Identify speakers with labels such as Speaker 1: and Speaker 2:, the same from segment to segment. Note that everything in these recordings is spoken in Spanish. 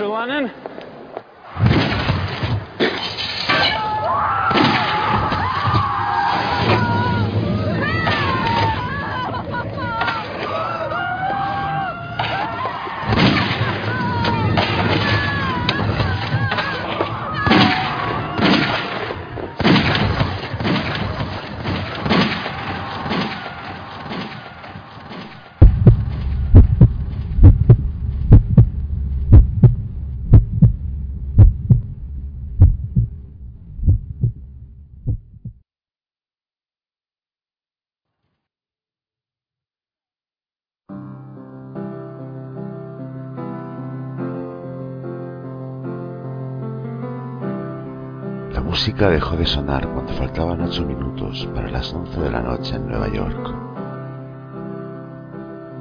Speaker 1: Mr. Lennon?
Speaker 2: Música dejó de sonar cuando faltaban ocho minutos para las once de la noche en Nueva York.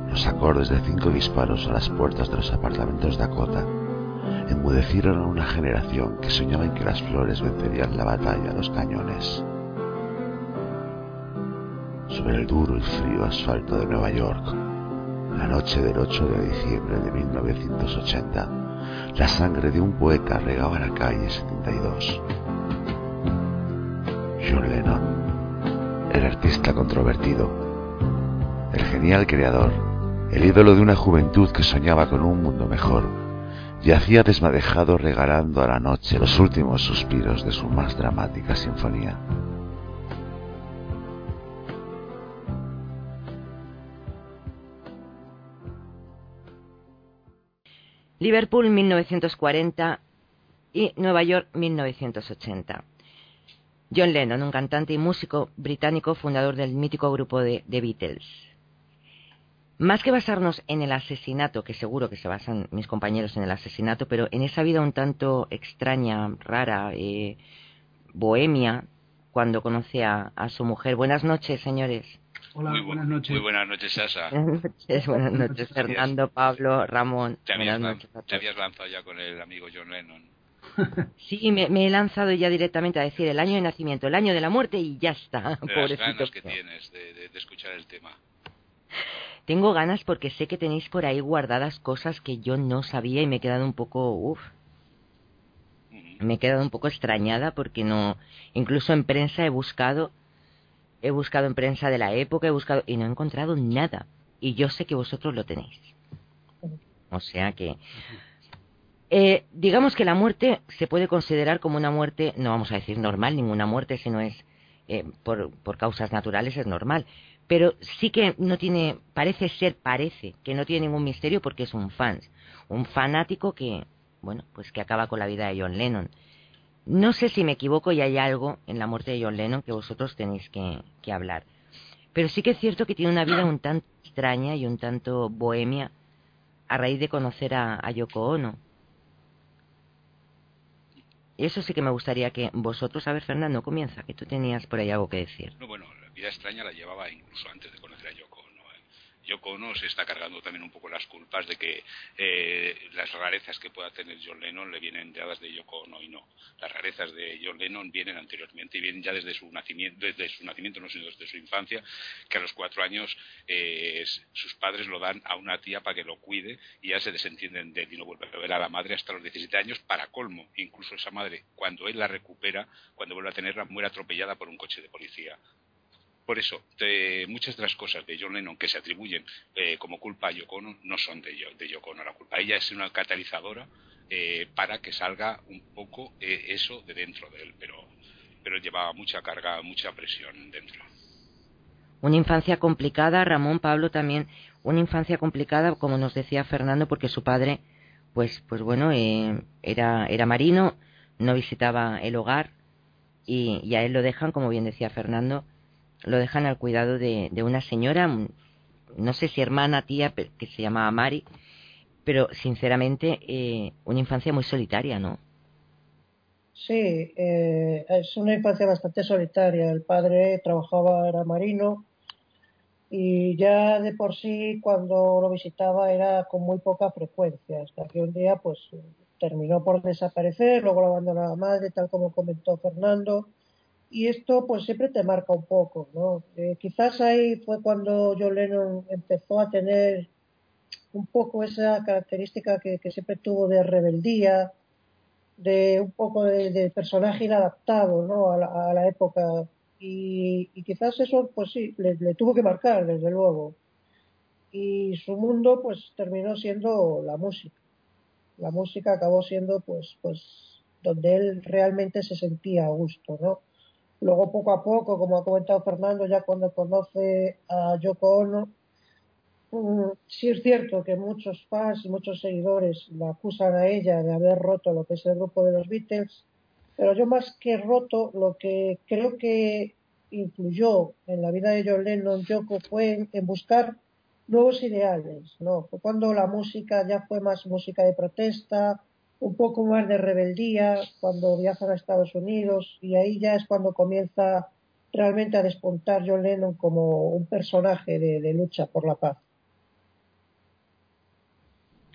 Speaker 2: Los acordes de cinco disparos a las puertas de los apartamentos Dakota enmudecieron a una generación que soñaba en que las flores vencerían la batalla a los cañones. Sobre el duro y frío asfalto de Nueva York, la noche del 8 de diciembre de 1980, la sangre de un poeta regaba la calle 72. John Lennon, el artista controvertido, el genial creador, el ídolo de una juventud que soñaba con un mundo mejor, yacía desmadejado regalando a la noche los últimos suspiros de su más dramática sinfonía.
Speaker 3: Liverpool 1940 y Nueva York 1980. John Lennon, un cantante y músico británico fundador del mítico grupo de, Beatles. Más que basarnos en el asesinato, que seguro que se basan mis compañeros en el asesinato, pero en esa vida un tanto extraña, rara, eh, bohemia, cuando conoce a, su mujer. Buenas noches, señores.
Speaker 4: Hola, muy buenas noches.
Speaker 5: Muy buenas noches, Sasa.
Speaker 3: Buenas noches, buenas noches, Fernando, Pablo, Ramón.
Speaker 5: Te habías, te habías lanzado ya con el amigo John Lennon.
Speaker 3: Sí, me, he lanzado ya directamente a decir el año de nacimiento, el año de la muerte y ya está.
Speaker 5: De ganas que tienes de, escuchar el tema.
Speaker 3: Tengo ganas porque sé que tenéis por ahí guardadas cosas que yo no sabía y me he quedado un poco, uff, me he quedado un poco extrañada porque no, incluso en prensa he buscado, he buscado en prensa de la época, he buscado y no he encontrado nada. Y yo sé que vosotros lo tenéis. O sea que eh, digamos que la muerte se puede considerar como una muerte, no vamos a decir normal, ninguna muerte, si no es eh, por, por causas naturales, es normal. Pero sí que no tiene, parece ser, parece que no tiene ningún misterio porque es un fan, un fanático que, bueno, pues que acaba con la vida de John Lennon. No sé si me equivoco y hay algo en la muerte de John Lennon que vosotros tenéis que, que hablar. Pero sí que es cierto que tiene una vida un tanto extraña y un tanto bohemia a raíz de conocer a, a Yoko Ono eso sí que me gustaría que vosotros, a ver, Fernando, comienza, que tú tenías por ahí algo que decir.
Speaker 5: No, bueno, la vida extraña la llevaba incluso antes de. Yoko Ono se está cargando también un poco las culpas de que eh, las rarezas que pueda tener John Lennon le vienen dadas de Yoko Ono y no. Las rarezas de John Lennon vienen anteriormente y vienen ya desde su nacimiento, desde su nacimiento, no sino desde su infancia, que a los cuatro años eh, sus padres lo dan a una tía para que lo cuide y ya se desentienden de él y no vuelve a ver a la madre hasta los 17 años para colmo. Incluso esa madre, cuando él la recupera, cuando vuelve a tenerla, muere atropellada por un coche de policía. Por eso, muchas de las cosas de John Lennon que se atribuyen eh, como culpa a Yoko no son de, de Yoko Ono la culpa. Ella es una catalizadora eh, para que salga un poco eh, eso de dentro de él, pero, pero llevaba mucha carga, mucha presión dentro.
Speaker 3: Una infancia complicada, Ramón Pablo también, una infancia complicada, como nos decía Fernando, porque su padre, pues, pues bueno, era, era marino, no visitaba el hogar y a él lo dejan, como bien decía Fernando, lo dejan al cuidado de, una señora, no sé si hermana, tía, que se llamaba Mari, pero sinceramente eh, una infancia muy solitaria, ¿no?
Speaker 6: Sí, eh, es una infancia bastante solitaria. El padre trabajaba, era marino, y ya de por sí cuando lo visitaba era con muy poca frecuencia, hasta que un día pues terminó por desaparecer, luego lo abandonó la madre, tal como comentó Fernando, y esto pues siempre te marca un poco, ¿no? Eh, quizás ahí fue cuando John Lennon empezó a tener un poco esa característica que, siempre tuvo de rebeldía, de un poco de, personaje inadaptado ¿no? a, la, época. Y, quizás eso, pues sí, le, tuvo que marcar, desde luego. Y su mundo, pues terminó siendo la música. La música acabó siendo, pues, pues, donde él realmente se sentía a gusto, ¿no? Luego, poco a poco, como ha comentado Fernando, ya cuando conoce a Yoko Ono, mm, sí es cierto que muchos fans y muchos seguidores la acusan a ella de haber roto lo que es el grupo de los Beatles, pero yo más que roto, lo que creo que influyó en la vida de John Lennon, Yoko, fue en, buscar nuevos ideales, ¿no? Fue cuando la música ya fue más música de protesta, un poco más de rebeldía cuando viajan a Estados Unidos y ahí ya es cuando comienza realmente a despuntar John Lennon como un personaje de, lucha por la paz.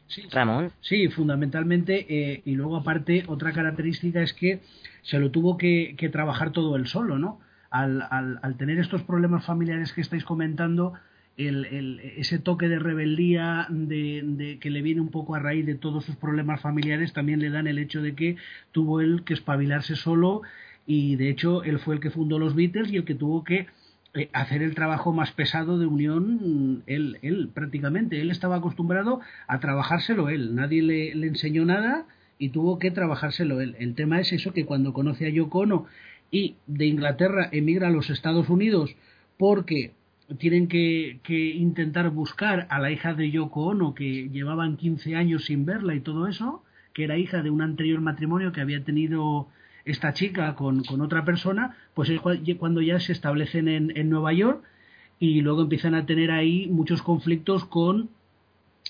Speaker 3: Sí, Ramón.
Speaker 1: Sí, fundamentalmente, eh, y luego aparte, otra característica es que se lo tuvo que, trabajar todo él solo, ¿no? Al, al, al, tener estos problemas familiares que estáis comentando, el, ese toque de rebeldía de, que le viene un poco a raíz de todos sus problemas familiares también le dan el hecho de que tuvo él que espabilarse solo y de hecho él fue el que fundó los Beatles y el que tuvo que eh, hacer el trabajo más pesado de unión él, él prácticamente. Él estaba acostumbrado a trabajárselo él. Nadie le, le enseñó nada y tuvo que trabajárselo él. El tema es eso que cuando conoce a Yoko Ono y de Inglaterra emigra a los Estados Unidos porque tienen que, intentar buscar a la hija de Yoko Ono, que llevaban 15 años sin verla y todo eso, que era hija de un anterior matrimonio que había tenido esta chica con, otra persona, pues es cuando ya se establecen en, Nueva York y luego empiezan a tener ahí muchos conflictos con,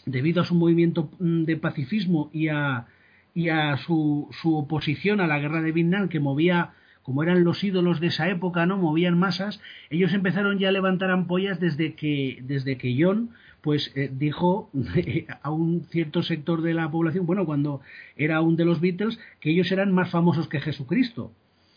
Speaker 1: debido a su movimiento mm, de pacifismo y a, y a su, su oposición a la guerra de Vietnam, que movía como eran los ídolos de esa época, ¿no? Movían masas, ellos empezaron ya a levantar ampollas desde que, desde que John pues eh, dijo a un cierto sector de la población, bueno, cuando era un de los Beatles, que ellos eran más famosos que Jesucristo.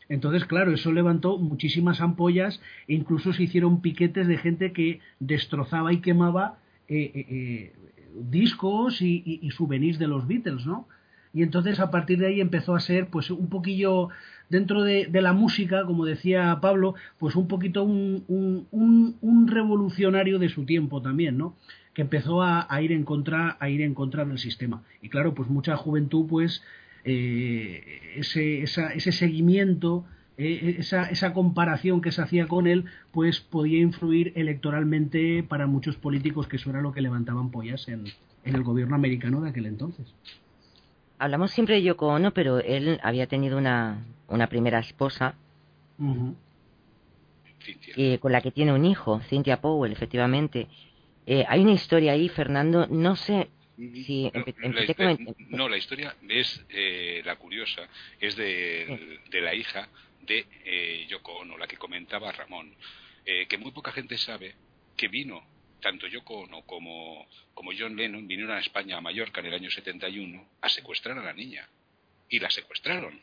Speaker 1: Entonces, claro, eso levantó muchísimas ampollas e incluso se hicieron piquetes de gente que destrozaba y quemaba eh, eh, discos y, y, y, souvenirs de los Beatles, ¿no? Y entonces a partir de ahí empezó a ser pues un poquillo dentro de, la música, como decía Pablo, pues un poquito un, un, revolucionario de su tiempo también, ¿no? Que empezó a, ir en contra, a ir en contra del sistema. Y claro, pues mucha juventud, pues eh, ese, ese seguimiento, eh, esa, esa comparación que se hacía con él, pues podía influir electoralmente para muchos políticos, que eso era lo que levantaban pollas en, en el gobierno americano de aquel entonces
Speaker 3: hablamos siempre de Yoko Ono, pero él había tenido una, una primera esposa eh, con la que tiene un hijo, Cynthia Powell, efectivamente. Eh, hay una historia ahí, Fernando, no sé si...
Speaker 5: no, la historia es eh, la curiosa, es de, de la hija de Yoko Ono, la que comentaba Ramón, que muy poca gente sabe que vino tanto Yoko Ono como, como John Lennon vinieron a España, a Mallorca, en el año 71, a secuestrar a la niña. Y la secuestraron.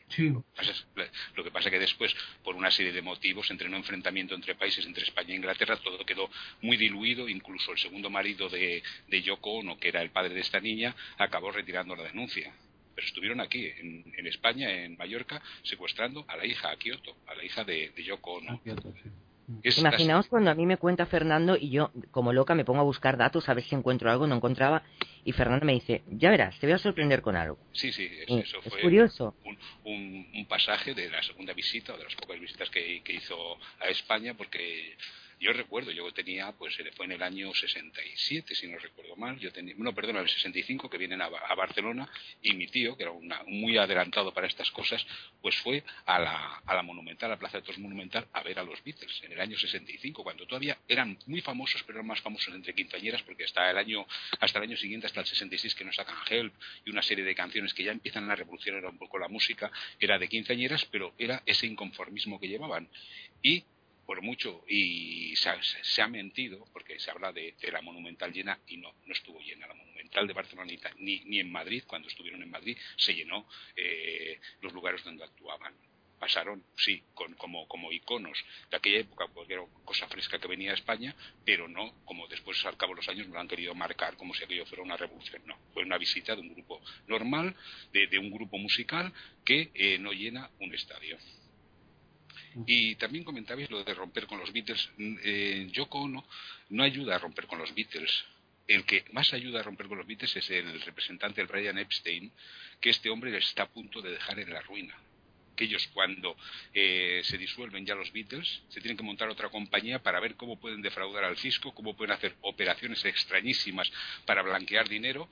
Speaker 5: Lo que pasa es que después, por una serie de motivos, entre un enfrentamiento entre países, entre España e Inglaterra, todo quedó muy diluido. Incluso el segundo marido de, de Yoko Ono, que era el padre de esta niña, acabó retirando la denuncia pero estuvieron aquí, en, España, en Mallorca, secuestrando a la hija, a Kioto, a la hija de, Yoko Ono.
Speaker 3: Imaginaos cuando a mí me cuenta Fernando y yo, como loca, me pongo a buscar datos a ver si encuentro algo, no encontraba, y Fernando me dice, ya verás, te voy a sorprender con algo.
Speaker 5: Sí, sí, eso, fue
Speaker 3: curioso.
Speaker 5: Un, un, pasaje de la segunda visita, o de las pocas visitas que, que hizo a España, porque yo recuerdo, yo tenía, pues fue en el año 67, si no recuerdo mal, yo tenía, no, perdón, el 65, que vienen a, Barcelona, y mi tío, que era muy adelantado para estas cosas, pues fue a la, a la Monumental, a la Plaza de Toros Monumental, a ver a los Beatles, en el año 65, cuando todavía eran muy famosos, pero eran más famosos entre quinceañeras, porque hasta el año, hasta el año siguiente, hasta el 66, que nos sacan Help, y una serie de canciones que ya empiezan a revolucionar un poco la música, era de quinceañeras, pero era ese inconformismo que llevaban. Y por mucho y se ha, mentido porque se habla de, la monumental llena y no, no estuvo llena la monumental de Barcelona ni, ni en Madrid, cuando estuvieron en Madrid se llenó eh, los lugares donde actuaban. pasaron, sí, con, como, como iconos de aquella época, porque era cosa fresca que venía a España, pero no como después al cabo de los años no lo han querido marcar como si aquello fuera una revolución. No, fue una visita de un grupo normal, de, un grupo musical que eh, no llena un estadio. Y también comentabais lo de romper con los Beatles. Eh, Yoko no ayuda a romper con los Beatles. El que más ayuda a romper con los Beatles es el representante, el Brian Epstein, que este hombre está a punto de dejar en la ruina que ellos cuando eh, se disuelven ya los Beatles se tienen que montar otra compañía para ver cómo pueden defraudar al fisco, cómo pueden hacer operaciones extrañísimas para blanquear dinero,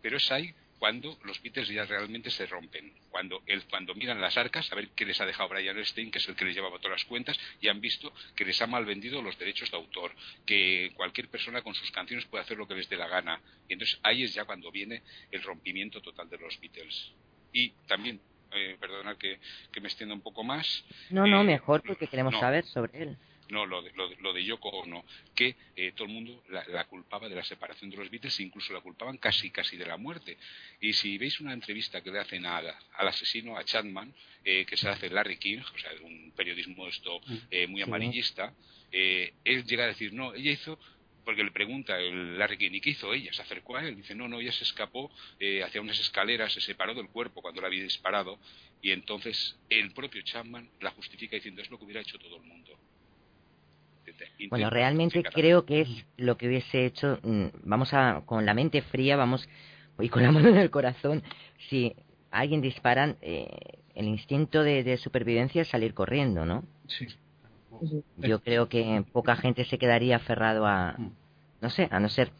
Speaker 5: pero es ahí cuando los Beatles ya realmente se rompen, cuando, cuando miran las arcas a ver qué les ha dejado Brian Epstein, que es el que les llevaba todas las cuentas, y han visto que les ha mal vendido los derechos de autor, que cualquier persona con sus canciones puede hacer lo que les dé la gana. Y entonces ahí es ya cuando viene el rompimiento total de los Beatles. Y también, eh, perdona que, me extienda un poco más.
Speaker 3: No, no, eh, mejor porque queremos saber sobre él
Speaker 5: no lo de, lo, de Yoko Ono, que eh, todo el mundo la, culpaba de la separación de los Beatles, incluso la culpaban casi casi de la muerte. Y si veis una entrevista que le hacen al asesino, a Chapman, eh, que se hace Larry King, o sea, un periodismo esto mm. eh, muy amarillista, él llega a decir, no, ella hizo porque le pregunta el Larry King, ¿y qué hizo ella? Se acercó a él, dice, no, no, ella se escapó hacia unas escaleras, se separó del cuerpo cuando la había disparado, y entonces el propio Chapman la justifica diciendo, es lo que hubiera hecho todo el mundo.
Speaker 3: Bueno, realmente creo que es lo que hubiese hecho, mm, vamos a, con la mente fría, vamos, y con la mano en el corazón, si alguien disparan, eh, el instinto de, supervivencia es salir corriendo, ¿no? Sí. Yo creo que poca gente se quedaría aferrado a, no sé, a no ser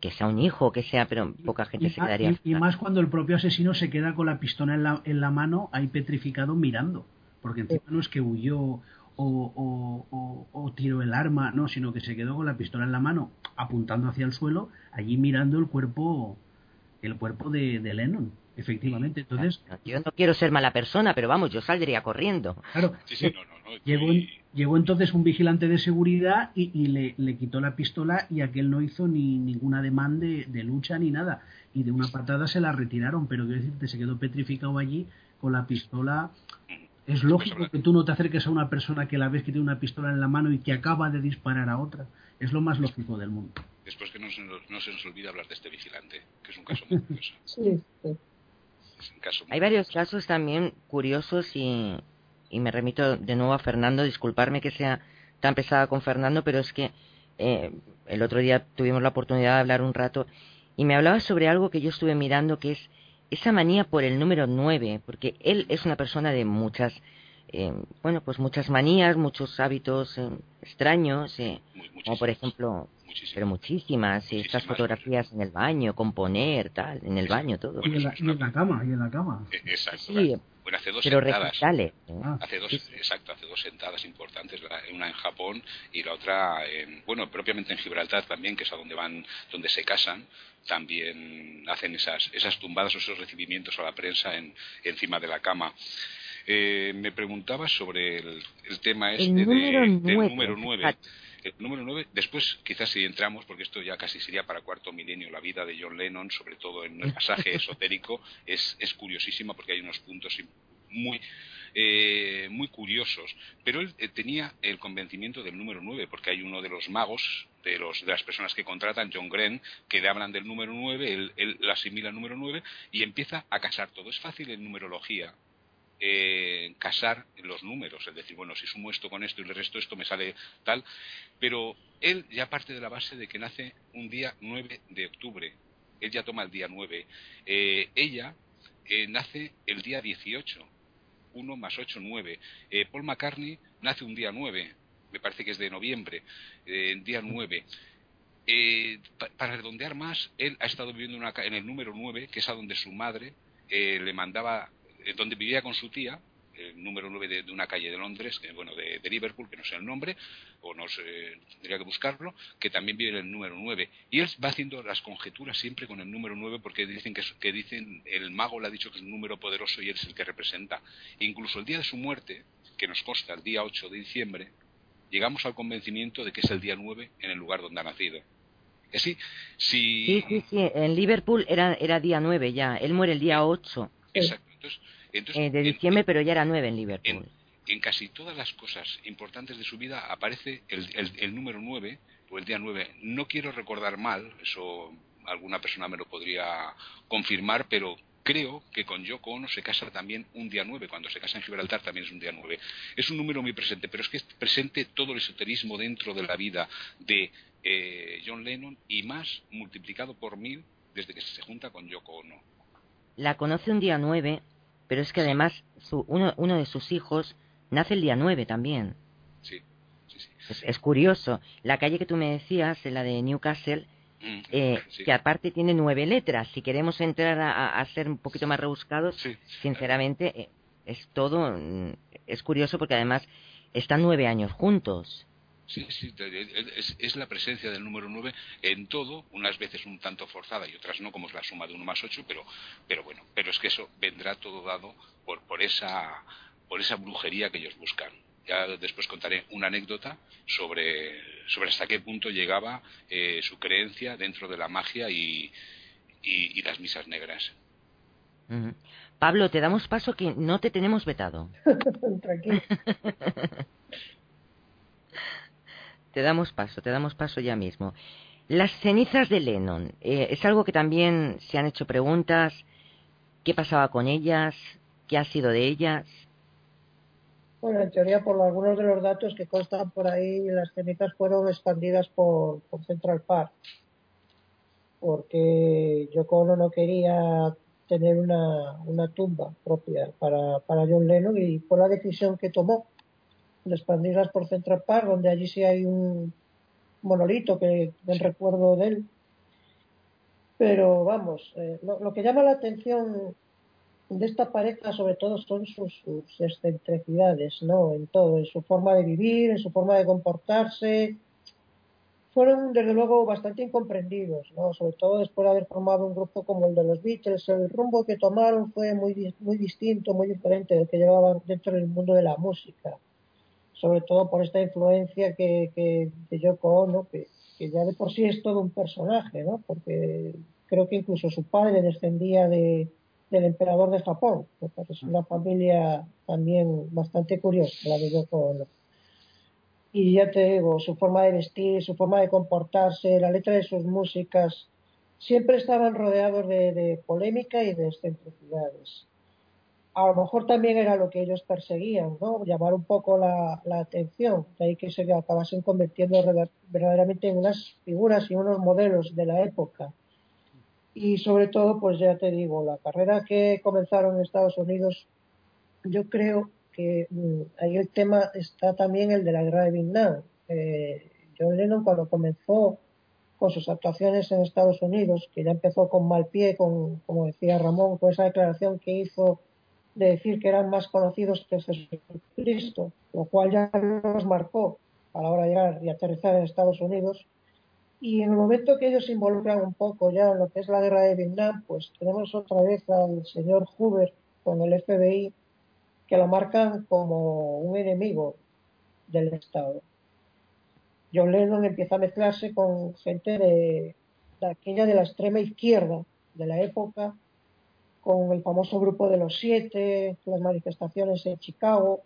Speaker 3: que sea un hijo, que sea, pero poca gente se quedaría.
Speaker 1: Y, y, más cuando el propio asesino se queda con la pistola en la, en la mano, ahí petrificado mirando, porque encima no es que huyó o, o, o, tiró el arma, no, sino que se quedó con la pistola en la mano apuntando hacia el suelo, allí mirando el cuerpo el cuerpo de, Lennon, efectivamente. Entonces,
Speaker 3: yo no quiero ser mala persona, pero vamos, yo saldría corriendo.
Speaker 1: Claro, llegó, entonces un vigilante de seguridad y, le, le, quitó la pistola y aquel no hizo ni ninguna demanda de, de, lucha ni nada. Y de una patada se la retiraron, pero quiero decirte, se quedó petrificado allí con la pistola es lógico que tú no te acerques a una persona que la ves que tiene una pistola en la mano y que acaba de disparar a otra. Es lo más lógico del mundo.
Speaker 5: Después que no se, nos, olvida hablar de este vigilante, que es un caso muy curioso.
Speaker 3: Hay varios casos también curiosos y, y me remito de nuevo a Fernando. Disculparme que sea tan pesada con Fernando, pero es que eh, el otro día tuvimos la oportunidad de hablar un rato y me hablaba sobre algo que yo estuve mirando que es esa manía por el número 9, porque él es una persona de muchas, eh, bueno, pues muchas manías, muchos hábitos eh, extraños, eh, como por ejemplo, pero muchísimas, estas fotografías en el baño, componer, tal, en el baño, todo.
Speaker 1: Y en la, cama, y en la cama.
Speaker 5: E, exacto. bueno, hace dos
Speaker 3: pero
Speaker 5: sentadas. Ah. Hace dos, exacto, hace dos sentadas importantes, una en Japón y la otra, en, bueno, propiamente en Gibraltar también, que es a donde van, donde se casan, también hacen esas, esas tumbadas o esos recibimientos a la prensa en, encima de la cama. Eh, me preguntaba sobre el, tema este
Speaker 3: del
Speaker 5: número 9. El número 9, después quizás si entramos, porque esto ya casi sería para cuarto milenio, la vida de John Lennon, sobre todo en el pasaje esotérico, es, es curiosísima porque hay unos puntos muy eh, muy curiosos, pero él eh, tenía el convencimiento del número 9, porque hay uno de los magos, de, los, de las personas que contratan, John Gren, que le hablan del número 9, él, él asimila el número 9 y empieza a casar todo. Es fácil en numerología, eh, casar los números, es decir, bueno, si sumo esto con esto y el resto esto me sale tal, pero él ya parte de la base de que nace un día 9 de octubre, él ya toma el día 9, ella nace el día 18, 1 más 8, 9. Eh, Paul McCartney nace un día 9, me parece que es de noviembre, eh, día 9. Eh, para redondear más, él ha estado viviendo en el número 9, que es a donde su madre eh, le mandaba, donde vivía con su tía, el número 9 de, una calle de Londres, que, bueno, de, Liverpool, que no sé el nombre, o no sé, tendría que buscarlo, que también vive en el número 9. Y él va haciendo las conjeturas siempre con el número 9 porque dicen que, que dicen, el mago le ha dicho que es un número poderoso y él es el que representa. E incluso el día de su muerte, que nos consta el día 8 de diciembre, llegamos al convencimiento de que es el día 9 en el lugar donde ha nacido.
Speaker 3: Sí, sí, sí, sí, en Liverpool era, era día 9 ya, él muere el día 8.
Speaker 5: Exacto.
Speaker 3: Eh, de diciembre, pero ya era 9 en Liverpool.
Speaker 5: en casi todas las cosas importantes de su vida aparece el, número 9 o el día 9. No quiero recordar mal, eso alguna persona me lo podría confirmar, pero creo que con Yoko Ono se casa también un día 9. Cuando se casa en Gibraltar también es un día 9. Es un número muy presente, pero es que es presente todo el esoterismo dentro de la vida de eh, John Lennon y más multiplicado por mil desde que se junta con Yoko Ono.
Speaker 3: La conoce un día 9, pero es que además uno, uno de sus hijos nace el día 9 también.
Speaker 5: Sí, sí,
Speaker 3: sí. Es, curioso. La calle que tú me decías, la de Newcastle, mm, eh, que aparte tiene nueve letras. Si queremos entrar a, ser un poquito más rebuscados, sinceramente, eh, es todo. Mm, es curioso porque además están nueve años juntos.
Speaker 5: Sí, sí, es, la presencia del número 9 en todo, unas veces un tanto forzada y otras no, como es la suma de 1 más 8, pero, pero bueno, pero es que eso vendrá todo dado por, por esa por esa brujería que ellos buscan. Ya después contaré una anécdota sobre, sobre hasta qué punto llegaba eh, su creencia dentro de la magia y, y, las misas negras.
Speaker 3: Pablo, te damos paso que no te tenemos vetado.
Speaker 6: Tranquilo.
Speaker 3: te damos paso, te damos paso ya mismo. Las cenizas de Lennon, eh, es algo que también se han hecho preguntas. ¿Qué pasaba con ellas? ¿Qué ha sido de ellas?
Speaker 6: Bueno, en teoría, por algunos de los datos que constan por ahí, las cenizas fueron expandidas por, Central Park, porque Yoko no quería tener una, tumba propia para, John Lennon y por la decisión que tomó de expandirlas por Central Park, donde allí sí hay un monolito que del recuerdo de él. Pero vamos, eh, lo, que llama la atención de esta pareja sobre todo son sus, excentricidades, ¿no? En todo, en su forma de vivir, en su forma de comportarse. Fueron, desde luego, bastante incomprendidos, ¿no? Sobre todo después de haber formado un grupo como el de los Beatles. El rumbo que tomaron fue muy, muy distinto, muy diferente del que llevaban dentro del mundo de la música. Sobre todo por esta influencia que, que de Yoko Ono, que, que ya de por sí es todo un personaje, ¿no? Porque creo que incluso su padre descendía de, del emperador de Japón, porque es una familia también bastante curiosa, la de Yoko Y ya te digo, su forma de vestir, su forma de comportarse, la letra de sus músicas, siempre estaban rodeados de, polémica y de excentricidades. A lo mejor también era lo que ellos perseguían, ¿no? Llamar un poco la, la atención, de ahí que se acabasen convirtiendo verdaderamente en unas figuras y unos modelos de la época y sobre todo, pues ya te digo, la carrera que comenzaron en Estados Unidos, yo creo que mm, ahí el tema está también el de la guerra de Vietnam. Eh, John Lennon cuando comenzó con sus actuaciones en Estados Unidos, que ya empezó con mal pie, con, como decía Ramón, con esa declaración que hizo de decir que eran más conocidos que Jesucristo, lo cual ya nos marcó a la hora de llegar y aterrizar en Estados Unidos, y en el momento que ellos se involucran un poco ya en lo que es la guerra de Vietnam, pues tenemos otra vez al señor Hoover con el FBI que lo marcan como un enemigo del Estado. John Lennon empieza a mezclarse con gente de, de aquella de la extrema izquierda de la época, con el famoso grupo de los siete, las manifestaciones en Chicago,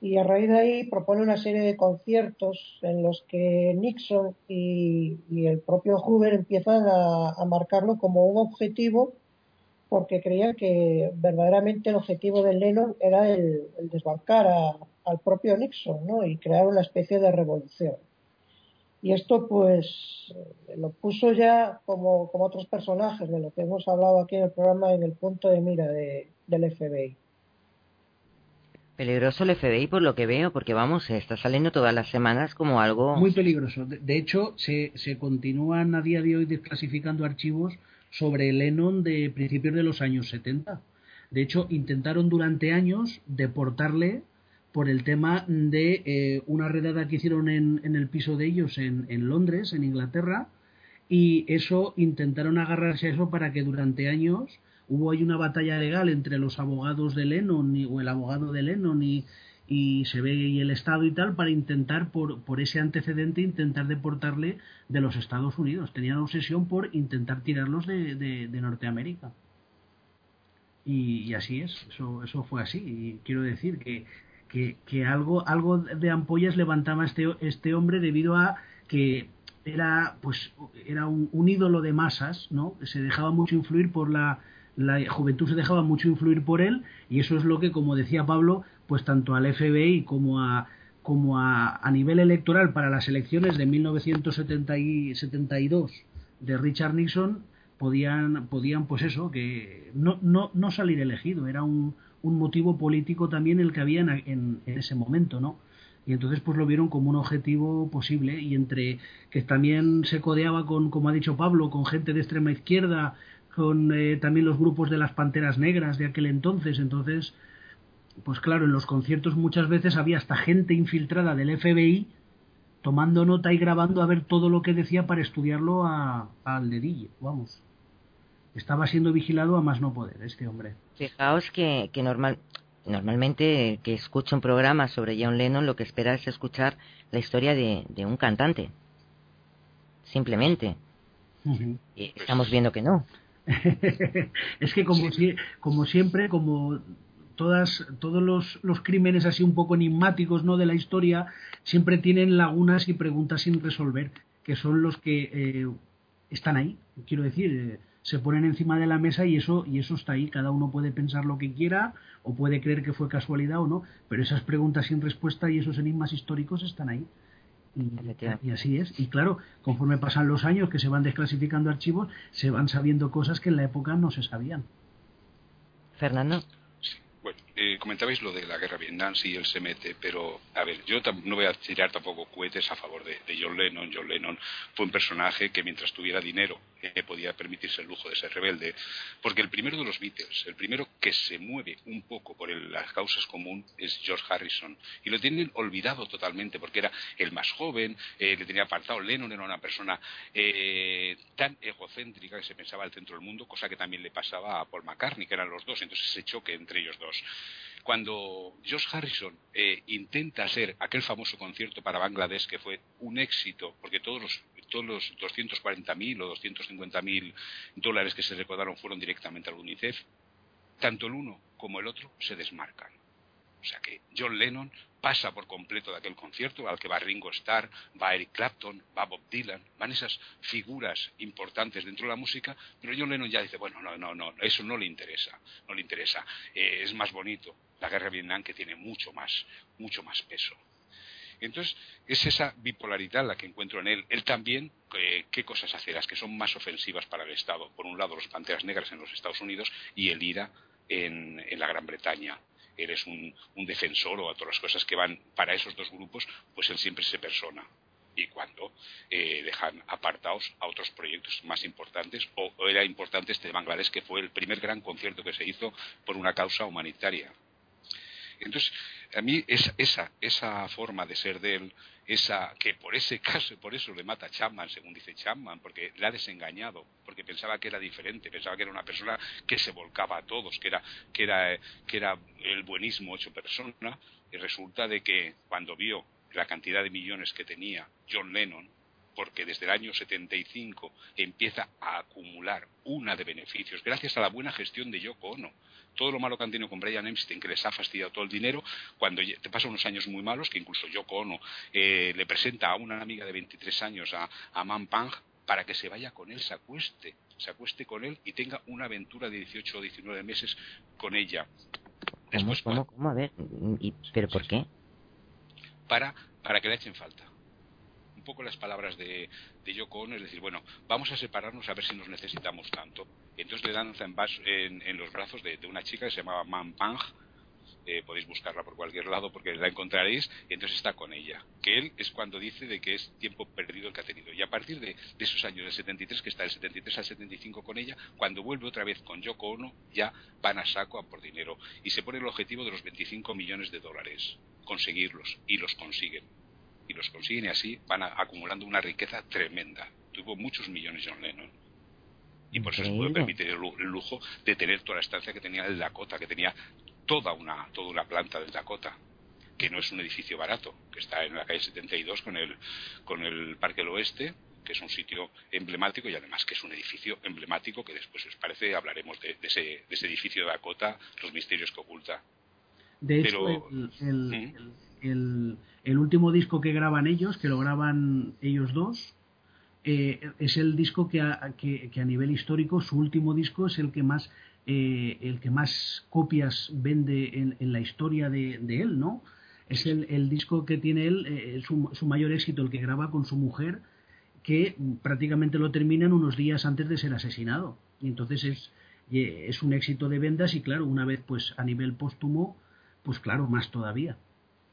Speaker 6: y a raíz de ahí propone una serie de conciertos en los que Nixon y, el propio Hoover empiezan a, marcarlo como un objetivo porque creían que verdaderamente el objetivo de Lennon era el, desbancar al propio Nixon ¿no? y crear una especie de revolución. Y esto pues lo puso ya como, como otros personajes de lo que hemos hablado aquí en el programa en el punto de mira de, del FBI.
Speaker 3: Peligroso el FBI por lo que veo, porque vamos, está saliendo todas las semanas como algo...
Speaker 1: Muy peligroso. De, hecho, se, se continúan a día de hoy desclasificando archivos sobre Lennon de principios de los años 70. De hecho, intentaron durante años deportarle por el tema de eh, una redada que hicieron en, en, el piso de ellos en, en Londres, en Inglaterra, y eso intentaron agarrarse a eso para que durante años hubo ahí una batalla legal entre los abogados de Lennon o el abogado de Lennon y, y se ve y el Estado y tal para intentar por, por ese antecedente intentar deportarle de los Estados Unidos. Tenían obsesión por intentar tirarlos de, de, Norteamérica. Y, así es, eso, eso fue así. Y quiero decir que, que, algo, algo de ampollas levantaba este, este hombre debido a que era pues era un, un, ídolo de masas, ¿no? Se dejaba mucho influir por la, la juventud se dejaba mucho influir por él y eso es lo que, como decía Pablo, pues tanto al FBI como a como a, a nivel electoral para las elecciones de 1972 de Richard Nixon podían podían pues eso que no no, no salir elegido era un, un motivo político también el que había en, en, en ese momento no y entonces pues lo vieron como un objetivo posible y entre que también se codeaba con como ha dicho Pablo con gente de extrema izquierda con eh, también los grupos de las panteras negras de aquel entonces entonces pues claro en los conciertos muchas veces había hasta gente infiltrada del FBI tomando nota y grabando a ver todo lo que decía para estudiarlo a, al dedillo vamos. Estaba siendo vigilado a más no poder este hombre
Speaker 3: fijaos que, que normal normalmente que escucha un programa sobre John Lennon lo que espera es escuchar la historia de, de un cantante. Simplemente. Uh -huh. Y estamos viendo que no.
Speaker 1: es que como, sí. si, como siempre, como todas todos los, los, crímenes así un poco enigmáticos no de la historia siempre tienen lagunas y preguntas sin resolver que son los que eh, están ahí quiero decir eh, se ponen encima de la mesa y eso y eso está ahí. Cada uno puede pensar lo que quiera o puede creer que fue casualidad o no pero esas preguntas sin respuesta y esos enigmas históricos están ahí. Y, y, así es. Y claro conforme pasan los años que se van desclasificando archivos se van sabiendo cosas que en la época no se sabían.
Speaker 3: Fernando.
Speaker 5: Bueno, eh, comentabais lo de la guerra Vietnam, sí, él se mete, pero a ver, yo no voy a tirar tampoco cohetes a favor de, de, John Lennon. John Lennon fue un personaje que mientras tuviera dinero eh, podía permitirse el lujo de ser rebelde, porque el primero de los Beatles, el primero que se mueve un poco por el, las causas comunes es George Harrison, y lo tienen olvidado totalmente, porque era el más joven, eh, le tenía apartado. Lennon era una persona eh, tan egocéntrica que se pensaba al centro del mundo, cosa que también le pasaba a Paul McCartney, que eran los dos, entonces ese choque entre ellos dos cuando Josh Harrison eh, intenta hacer aquel famoso concierto para Bangladesh que fue un éxito, porque todos los todos los 240.000 o 250.000 dólares que se recaudaron fueron directamente al UNICEF, tanto el uno como el otro se desmarcan. O sea que John Lennon pasa por completo de aquel concierto al que va Ringo Starr, va Eric Clapton, va Bob Dylan, van esas figuras importantes dentro de la música, pero John Lennon ya dice, bueno, no, no, no, eso no le interesa, no le interesa, eh, es más bonito la guerra de Vietnam que tiene mucho más, mucho más peso. Entonces, es esa bipolaridad la que encuentro en él. Él también, eh, ¿qué cosas hace? Las que son más ofensivas para el Estado. Por un lado, los Panteras Negras en los Estados Unidos y el IRA en, la Gran Bretaña eres un, un, defensor o a todas las cosas que van para esos dos grupos, pues él siempre se persona. Y cuando eh, dejan apartados a otros proyectos más importantes, o, o, era importante este de Bangladesh, que fue el primer gran concierto que se hizo por una causa humanitaria. Entonces, a mí esa, esa, esa forma de ser de él, esa que por ese caso, por eso le mata a Chapman, según dice Chapman, porque le ha desengañado, porque pensaba que era diferente, pensaba que era una persona que se volcaba a todos, que era, que era, que era el buenismo hecho persona, y resulta de que cuando vio la cantidad de millones que tenía John Lennon, porque desde el año 75 empieza a acumular una de beneficios, gracias a la buena gestión de Yoko Ono. Todo lo malo que han tenido con Brian Epstein, que les ha fastidiado todo el dinero, cuando te pasan unos años muy malos, que incluso Yoko Ono eh, le presenta a una amiga de 23 años, a, a Man Pang, para que se vaya con él, se acueste, se acueste con él y tenga una aventura de 18 o 19 meses con ella.
Speaker 3: Después, ¿Cómo, cómo, cómo? A ver, ¿y, ¿pero por qué?
Speaker 5: Para, para que le echen falta poco las palabras de, de Yoko Ono, es decir, bueno, vamos a separarnos a ver si nos necesitamos tanto. Entonces le danza en, los brazos de, una chica que se llamaba Man Pang, eh, podéis buscarla por cualquier lado porque la encontraréis, y entonces está con ella. Que él es cuando dice de que es tiempo perdido el que ha tenido. Y a partir de, de esos años del 73, que está del 73 al 75 con ella, cuando vuelve otra vez con Yoko Ono, ya van a saco a por dinero. Y se pone el objetivo de los 25 millones de dólares. Conseguirlos. Y los consiguen y los consiguen y así van a, acumulando una riqueza tremenda. Tuvo muchos millones John Lennon. Y por eso se puede permitir el, lujo de tener toda la estancia que tenía el Dakota, que tenía toda una, toda una planta del Dakota, que no es un edificio barato, que está en la calle 72 con el, con el Parque del Oeste, que es un sitio emblemático y además que es un edificio emblemático que después, si os parece, hablaremos de, de, ese, de ese edificio de Dakota, los misterios que oculta.
Speaker 1: De hecho, el, el, último disco que graban ellos, que lo graban ellos dos, eh, es el disco que a, que, a, nivel histórico, su último disco es el que más, eh, el que más copias vende en, la historia de, él, ¿no? Es el, el disco que tiene él, eh, su, su, mayor éxito, el que graba con su mujer, que prácticamente lo terminan unos días antes de ser asesinado. Y entonces es, es un éxito de vendas y claro, una vez pues a nivel póstumo, pues claro, más todavía.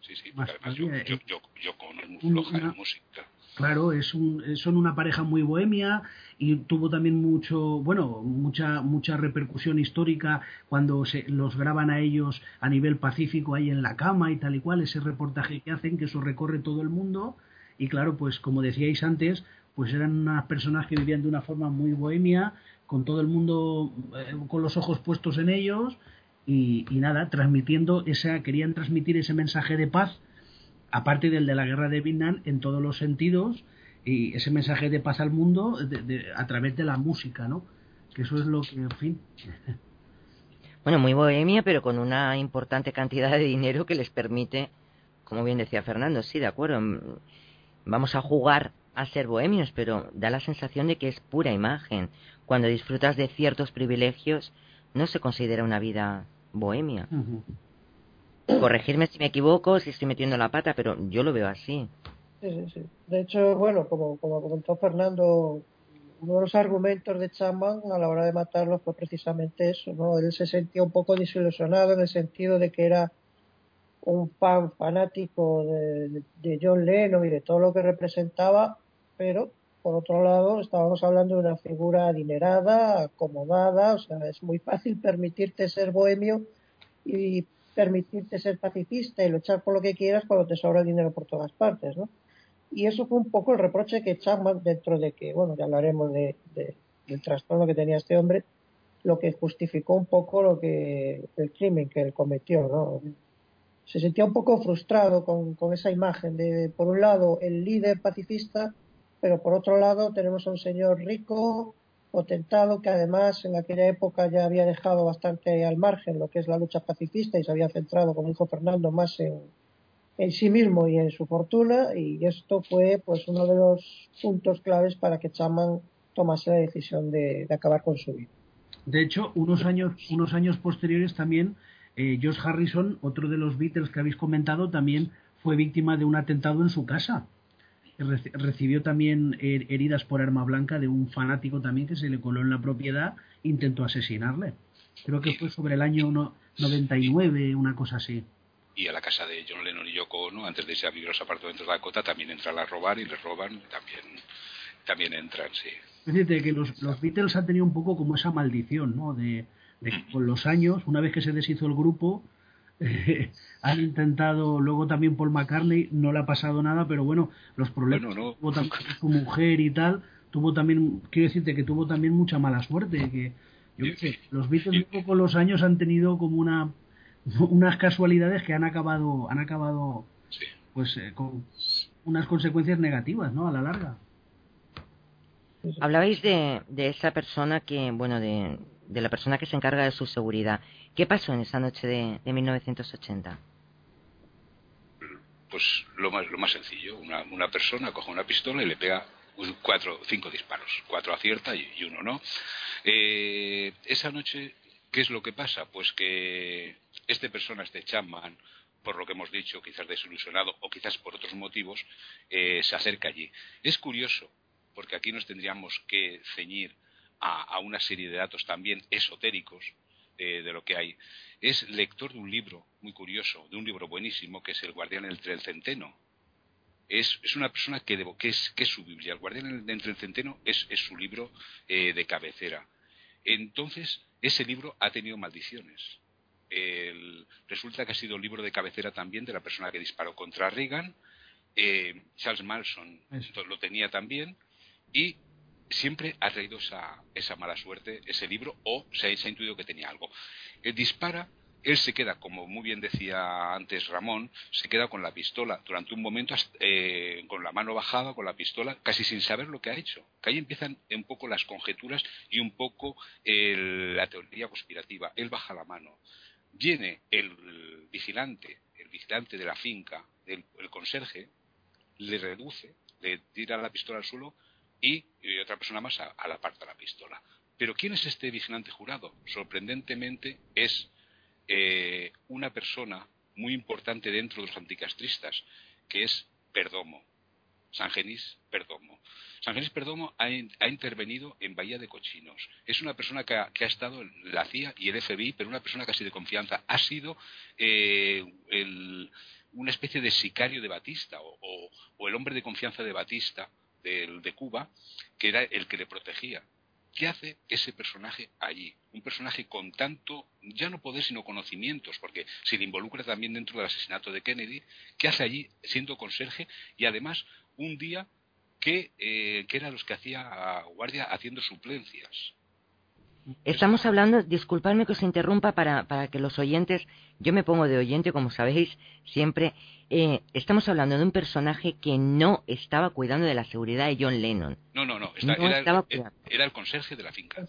Speaker 5: Sí, sí, más todavía. Yo, yo, yo, música.
Speaker 1: Claro, es un, son una pareja muy bohemia y tuvo también mucho, bueno, mucha mucha repercusión histórica cuando se los graban a ellos a nivel pacífico ahí en la cama y tal y cual, ese reportaje que hacen que eso recorre todo el mundo y claro, pues como decíais antes, pues eran unas personas que vivían de una forma muy bohemia, con todo el mundo eh, con los ojos puestos en ellos y, nada, transmitiendo esa, querían transmitir ese mensaje de paz, aparte del de la guerra de Vietnam, en todos los sentidos, y ese mensaje de paz al mundo a través de la música, ¿no? Que eso es lo que, en fin.
Speaker 3: Bueno, muy bohemia, pero con una importante cantidad de dinero que les permite, como bien decía Fernando, sí, de acuerdo, vamos a jugar a ser bohemios, pero da la sensación de que es pura imagen. Cuando disfrutas de ciertos privilegios, no se considera una vida bohemia. Corregirme si me equivoco, si estoy metiendo la pata, pero yo lo veo así.
Speaker 6: Sí, sí, sí. De hecho, bueno, como, como comentó Fernando, uno de los argumentos de Chapman a la hora de matarlo fue precisamente eso, ¿no? Él se sentía un poco desilusionado en el sentido de que era un fan fanático de, de John Lennon y de todo lo que representaba, pero por otro lado estábamos hablando de una figura adinerada, acomodada, o sea, es muy fácil permitirte ser bohemio y permitirte ser pacifista y luchar por lo que quieras cuando te sobra dinero por todas partes, ¿no? Y eso fue un poco el reproche que Chapman, dentro de que, bueno, ya hablaremos de, del trastorno que tenía este hombre, lo que justificó un poco lo que el crimen que él cometió, ¿no? Se sentía un poco frustrado con, con esa imagen de, por un lado, el líder pacifista pero por otro lado tenemos a un señor rico, potentado, que además en aquella época ya había dejado bastante al margen lo que es la lucha pacifista y se había centrado, como dijo Fernando, más en, sí mismo y en su fortuna y esto fue pues uno de los puntos claves para que Chapman tomase la decisión de, acabar con su vida.
Speaker 1: De hecho, unos años, unos años posteriores también, eh, George Harrison, otro de los Beatles que habéis comentado, también fue víctima de un atentado en su casa recibió también heridas por arma blanca de un fanático también que se le coló en la propiedad intentó asesinarle. Creo que fue sobre el año 99, una cosa así.
Speaker 5: Y a la casa de John Lennon y Yoko ¿no? antes de irse a vivir los apartamentos de Dakota, también entran a robar y les roban, también, también entran, sí.
Speaker 1: Fíjate que los, los Beatles han tenido un poco como esa maldición, ¿no? De, de con los años, una vez que se deshizo el grupo, han intentado, luego también Paul McCartney, no le ha pasado nada, pero bueno, los problemas tuvo también su mujer y tal, tuvo también, quiero decirte que tuvo también mucha mala suerte, que yo los Beatles un poco los años han tenido como una unas casualidades que han acabado han acabado pues eh, con unas consecuencias negativas, ¿no? A la larga.
Speaker 3: Hablabais de, de esa persona que, bueno, de, de la persona que se encarga de su seguridad. ¿Qué pasó en esa noche de, de 1980?
Speaker 5: Pues lo más, lo más sencillo, una, una persona coge una pistola y le pega cuatro, cinco disparos, cuatro acierta y, uno no. Eh, esa noche, ¿qué es lo que pasa? Pues que este persona, este Chapman, por lo que hemos dicho, quizás desilusionado o quizás por otros motivos, eh, se acerca allí. Es curioso, porque aquí nos tendríamos que ceñir a, una serie de datos también esotéricos eh, de lo que hay. Es lector de un libro muy curioso, de un libro buenísimo que es El Guardián entre el Centeno. Es, es una persona que, debo, que, es, que es su Biblia. El Guardián entre el Centeno es, es su libro eh, de cabecera. Entonces, ese libro ha tenido maldiciones. resulta que ha sido el libro de cabecera también de la persona que disparó contra Reagan. Eh, Charles Manson lo tenía también. Y siempre ha traído esa, esa mala suerte, ese libro, o se ha, intuido que tenía algo. Él dispara, él se queda, como muy bien decía antes Ramón, se queda con la pistola durante un momento eh, con la mano bajada, con la pistola, casi sin saber lo que ha hecho. Que ahí empiezan un poco las conjeturas y un poco la teoría conspirativa. Él baja la mano. Viene el vigilante, el vigilante de la finca, el, conserje, le reduce, le tira la pistola al suelo y, otra persona más a, la parte de la pistola. Pero ¿quién es este vigilante jurado? Sorprendentemente es eh, una persona muy importante dentro de los anticastristas, que es Perdomo, San Genís Perdomo. San Genís Perdomo ha, intervenido en Bahía de Cochinos. Es una persona que ha, estado en la CIA y el FBI, pero una persona casi de confianza. Ha sido eh, una especie de sicario de Batista o, el hombre de confianza de Batista de Cuba, que era el que le protegía. ¿Qué hace ese personaje allí? Un personaje con tanto, ya no poder, sino conocimientos, porque se le involucra también dentro del asesinato de Kennedy. ¿Qué hace allí siendo conserje? Y además, un día que, eh, que era los que hacía guardia haciendo suplencias.
Speaker 3: Estamos hablando, disculpadme que os interrumpa para, para que los oyentes, yo me pongo de oyente, como sabéis, siempre, eh, estamos hablando de un personaje que no estaba cuidando de la seguridad de John Lennon.
Speaker 5: No, no, no, era, el, conserje de la finca.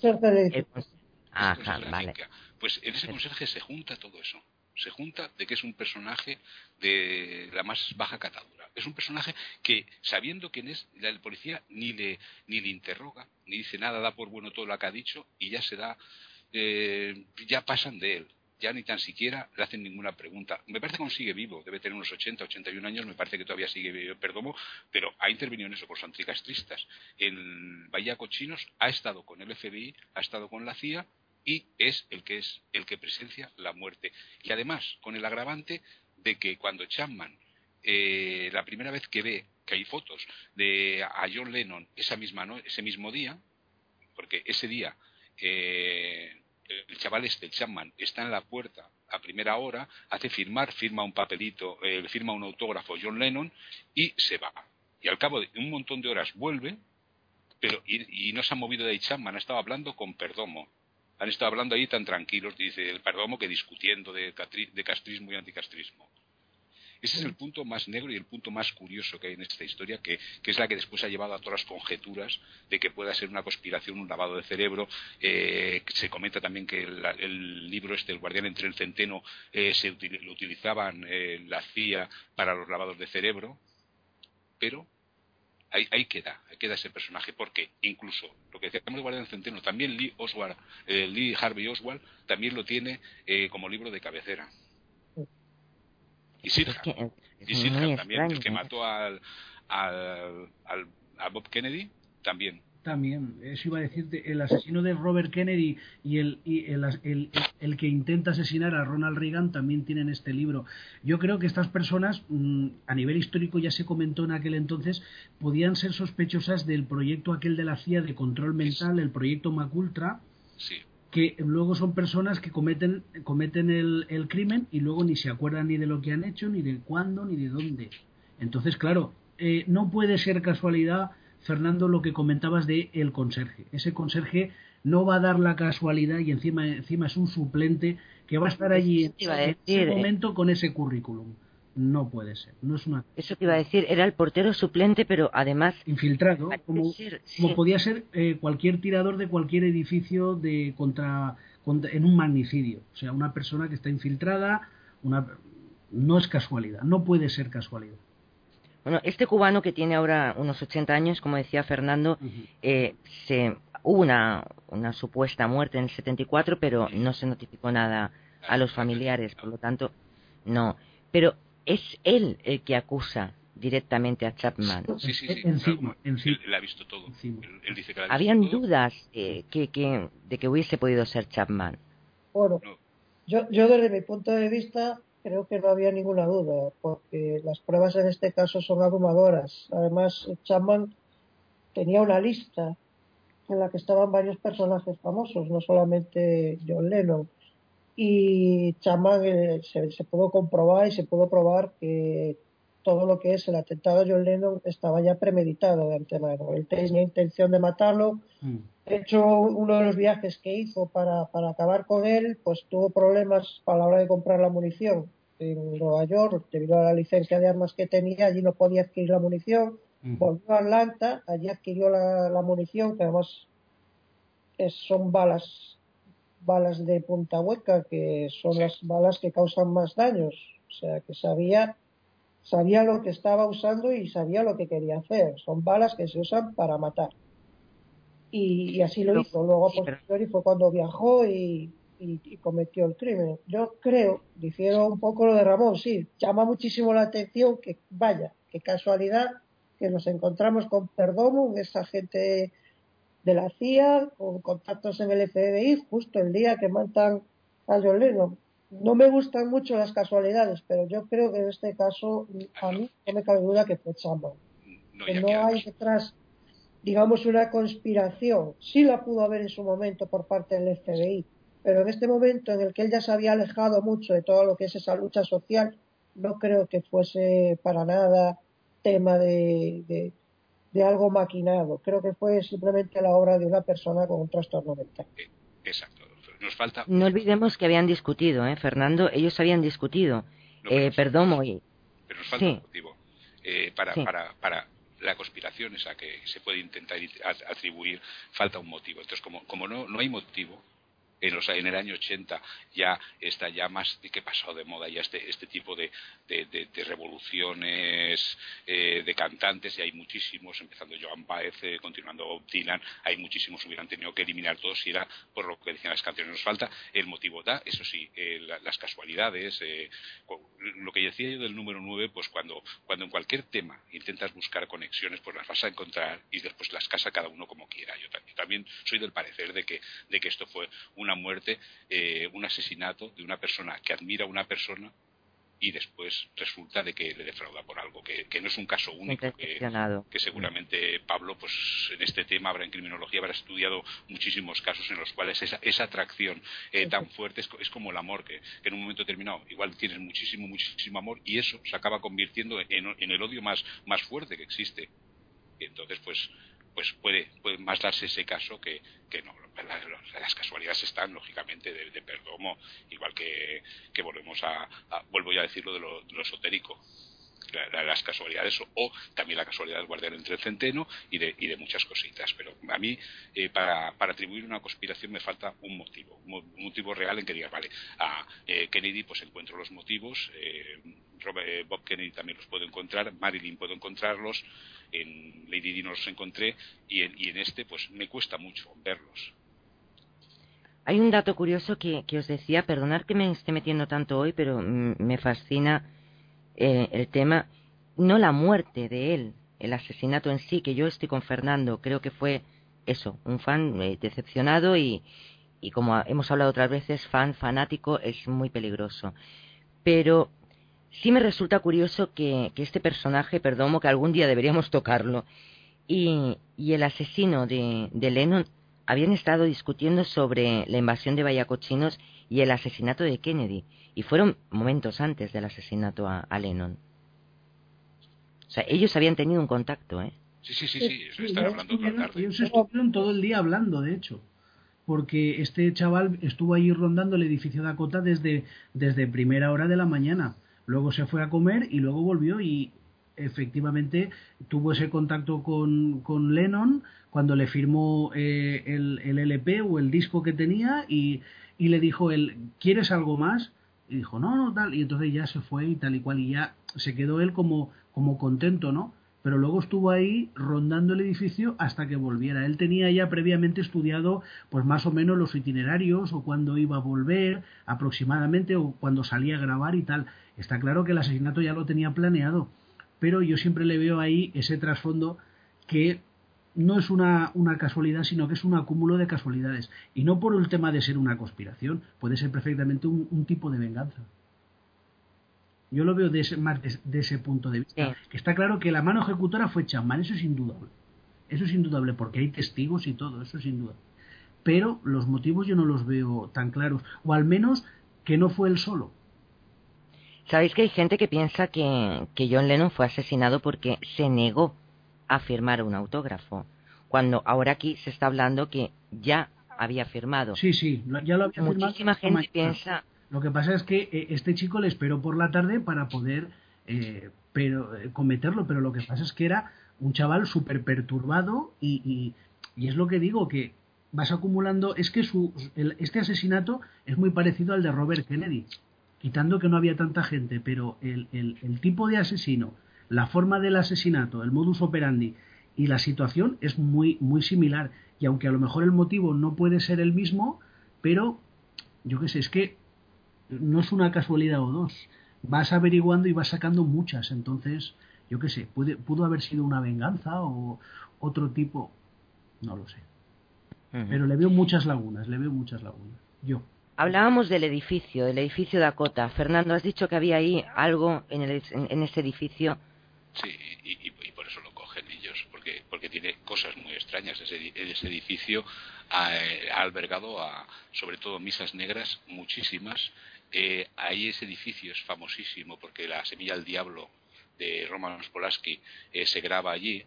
Speaker 3: Ajá, vale.
Speaker 5: Pues en ese conserje se junta todo eso. Se junta de que es un personaje de la más baja catadura. Es un personaje que, sabiendo quién es, el policía ni le, ni le interroga, ni dice nada, da por bueno todo lo que ha dicho y ya se da, eh, ya pasan de él ya ni tan siquiera le hacen ninguna pregunta. Me parece que aún sigue vivo, debe tener unos 80, 81 años, me parece que todavía sigue vivo Perdomo, pero ha intervenido en eso por los anticastristas. En Bahía Cochinos ha estado con el FBI, ha estado con la CIA y es el que es el que presencia la muerte. Y además, con el agravante de que cuando Chapman, eh, la primera vez que ve que hay fotos de a John Lennon esa misma ese mismo día, porque ese día eh, el chaval este, Chapman, está en la puerta a primera hora, hace firmar, firma un papelito, eh, firma un autógrafo John Lennon y se va. Y al cabo de un montón de horas vuelve, pero y, no se ha movido de ahí Chapman, ha estado hablando con Perdomo. Han estado hablando ahí tan tranquilos, dice el Perdomo, que discutiendo de, de castrismo y anticastrismo. Ese es el punto más negro y el punto más curioso que hay en esta historia, que, es la que después ha llevado a todas las conjeturas de que pueda ser una conspiración, un lavado de cerebro. Eh, se comenta también que el, libro este, El guardián entre el centeno, eh, se lo utilizaban eh, la CIA para los lavados de cerebro, pero ahí, queda, ahí queda ese personaje, porque incluso lo que decíamos de Guardián Centeno, también Lee Oswald, Lee Harvey Oswald, también lo tiene como libro de cabecera. Y Sirhan, y también, el que mató al, al, a Bob Kennedy, también.
Speaker 1: También, eso iba a decirte, el asesino de Robert Kennedy y el, y el, el, el, que intenta asesinar a Ronald Reagan también tienen este libro. Yo creo que estas personas, mm, a nivel histórico ya se comentó en aquel entonces, podían ser sospechosas del proyecto aquel de la CIA de control mental, el proyecto Macultra,
Speaker 5: sí
Speaker 1: que luego son personas que cometen, cometen el, el, crimen y luego ni se acuerdan ni de lo que han hecho, ni de cuándo, ni de dónde. Entonces, claro, eh, no puede ser casualidad, Fernando, lo que comentabas de el conserje. Ese conserje no va a dar la casualidad y encima, encima es un suplente que va a estar allí en ese eh. momento con ese currículum no puede ser. No es una...
Speaker 3: Eso te iba a decir, era el portero suplente, pero además...
Speaker 1: Infiltrado, como, como podía ser eh, cualquier tirador de cualquier edificio de contra, en un magnicidio. O sea, una persona que está infiltrada, una, no es casualidad, no puede ser casualidad.
Speaker 3: Bueno, este cubano que tiene ahora unos 80 años, como decía Fernando, eh, se, hubo una, una supuesta muerte en el 74, pero no se notificó nada a los familiares, por lo tanto, no. Pero es él el que acusa directamente a Chapman.
Speaker 5: Sí, sí, sí. Él, ha visto todo.
Speaker 3: Habían dudas eh, que, que, de que hubiese podido ser Chapman.
Speaker 6: Bueno, yo, yo desde mi punto de vista creo que no había ninguna duda, porque las pruebas en este caso son abrumadoras. Además, Chapman tenía una lista en la que estaban varios personajes famosos, no solamente John Lennon y Chapman eh, se, pudo comprobar y se pudo probar que todo lo que es el atentado a John Lennon estaba ya premeditado de antemano. Él tenía intención de matarlo. Mm. De hecho, uno de los viajes que hizo para, para acabar con él, pues tuvo problemas a la hora de comprar la munición en Nueva York, debido a la licencia de armas que tenía, allí no podía adquirir la munición. Mm. Volvió a Atlanta, allí adquirió la, la munición, que además son balas balas de punta hueca, que son las balas que causan más daños. O sea, que sabía, sabía lo que estaba usando y sabía lo que quería hacer. Son balas que se usan para matar. Y, así lo hizo. Luego, posteriori, fue cuando viajó y, y, cometió el crimen. Yo creo, difiero un poco lo de Ramón, sí, llama muchísimo la atención que, vaya, qué casualidad que nos encontramos con Perdomo, esa gente de la CIA, con contactos en el FBI, justo el día que matan a John Lennon. No me gustan mucho las casualidades, pero yo creo que en este caso a mí no me cabe duda que fue Chamba. No, que no hay detrás, digamos, una conspiración. Sí la pudo haber en su momento por parte del FBI, pero en este momento en el que él ya se había alejado mucho de todo lo que es esa lucha social, no creo que fuese para nada tema de, de, algo maquinado. Creo que fue simplemente la obra de una persona con un trastorno mental.
Speaker 5: Eh, exacto. Nos falta...
Speaker 3: No olvidemos que habían discutido, ¿eh, Fernando? Ellos habían discutido. eh, perdón,
Speaker 5: Pero nos falta un motivo. Eh, para, para, para la conspiración esa que se puede intentar atribuir, falta un motivo. Entonces, como, como no, no hay motivo, en, el año 80 ya está ya más que pasado de moda ya este, este tipo de, revoluciones eh, de cantantes y hay muchísimos, empezando Joan Baez, eh, continuando Bob Dylan, hay muchísimos, hubieran tenido que eliminar todos y era por lo que decían las canciones. Nos falta el motivo, da, eso sí, eh, las casualidades, lo que decía yo del número 9, pues cuando, cuando en cualquier tema intentas buscar conexiones, pues las vas a encontrar y después las casa cada uno como quiera. Yo, yo también soy del parecer de que, de que esto fue una muerte, eh, un asesinato de una persona que admira a una persona y después resulta de que le defrauda por algo, que, no es un caso único, que, seguramente Pablo, pues en este tema habrá en criminología, habrá estudiado muchísimos casos en los cuales esa, esa atracción eh, tan fuerte es, como el amor, que, en un momento determinado igual tienes muchísimo, muchísimo amor y eso se acaba convirtiendo en, en el odio más, más fuerte que existe. Y entonces, pues, pues puede, puede más darse ese caso que, que no. Las, casualidades están, lógicamente, de, Perdomo, igual que, que volvemos a, vuelvo ya a decirlo de lo, esotérico. Las casualidades o, también la casualidad del guardián entre el centeno y de, y de muchas cositas. Pero a mí, eh, para, para, atribuir una conspiración me falta un motivo, un motivo real en que diga vale, a eh, Kennedy pues encuentro los motivos, eh, Bob Kennedy también los puedo encontrar, Marilyn puedo encontrarlos, en Lady Di no los encontré y en, este pues me cuesta mucho verlos.
Speaker 3: Hay un dato curioso que, os decía, perdonar que me esté metiendo tanto hoy, pero me fascina eh, el tema, no la muerte de él, el asesinato en sí, que yo estoy con Fernando, creo que fue eso, un fan eh, decepcionado y, y como hemos hablado otras veces, fan fanático es muy peligroso. Pero sí me resulta curioso que, este personaje, Perdomo, que algún día deberíamos tocarlo, y, el asesino de, Lennon habían estado discutiendo sobre la invasión de Vallacochinos y el asesinato de Kennedy, y fueron momentos antes del asesinato a, Lennon. O sea, ellos habían tenido un contacto, ¿eh?
Speaker 5: Sí, sí, sí, sí, están hablando toda
Speaker 1: tarde. Ellos estuvieron todo el día hablando, de hecho porque este chaval estuvo ahí rondando el edificio Dakota desde, desde primera hora de la mañana. Luego se fue a comer y luego volvió y efectivamente tuvo ese contacto con, con Lennon cuando le firmó eh, el, el, LP o el disco que tenía y, y le dijo él, ¿quieres algo más? Y dijo, no, no, tal. Y entonces ya se fue y tal y cual. Y ya se quedó él como, como contento, ¿no? Pero luego estuvo ahí rondando el edificio hasta que volviera. Él tenía ya previamente estudiado, pues más o menos los itinerarios o cuándo iba a volver aproximadamente o cuando salía a grabar y tal. Está claro que el asesinato ya lo tenía planeado, pero yo siempre le veo ahí ese trasfondo que no es una, una, casualidad, sino que es un acúmulo de casualidades. Y no por el tema de ser una conspiración, puede ser perfectamente un, tipo de venganza. Yo lo veo de ese, más de, ese punto de vista. Que está claro que la mano ejecutora fue Chamán, eso es indudable. Eso es indudable, porque hay testigos y todo, eso es indudable. Pero los motivos yo no los veo tan claros, o al menos que no fue él solo.
Speaker 3: Sabéis que hay gente que piensa que, que John Lennon fue asesinado porque se negó a firmar un autógrafo, cuando ahora aquí se está hablando que ya había firmado.
Speaker 1: Sí, sí, ya lo había
Speaker 3: Muchísima gente piensa.
Speaker 1: Lo que pasa es que eh, este chico le esperó por la tarde para poder eh, pero, eh, cometerlo, pero lo que pasa es que era un chaval súper perturbado y, y, y, es lo que digo, que vas acumulando, es que su, este asesinato es muy parecido al de Robert Kennedy, quitando que no había tanta gente, pero el, el, tipo de asesino, la forma del asesinato, el modus operandi y la situación es muy, muy similar. Y aunque a lo mejor el motivo no puede ser el mismo, pero yo qué sé, es que no es una casualidad o dos. Vas averiguando y vas sacando muchas. Entonces, yo qué sé, puede, pudo haber sido una venganza o otro tipo. No lo sé. Pero le veo muchas lagunas, le veo muchas lagunas. Yo.
Speaker 3: Hablábamos del edificio, del edificio Dakota. Fernando, has dicho que había ahí algo en, el, en, ese edificio.
Speaker 5: Sí, y, por eso lo cogen ellos, porque, porque tiene cosas muy extrañas. Ese, ese edificio ha, albergado a, sobre todo, misas negras, muchísimas. Eh, ahí ese edificio es famosísimo porque la semilla del diablo de Roman Polanski eh, se graba allí.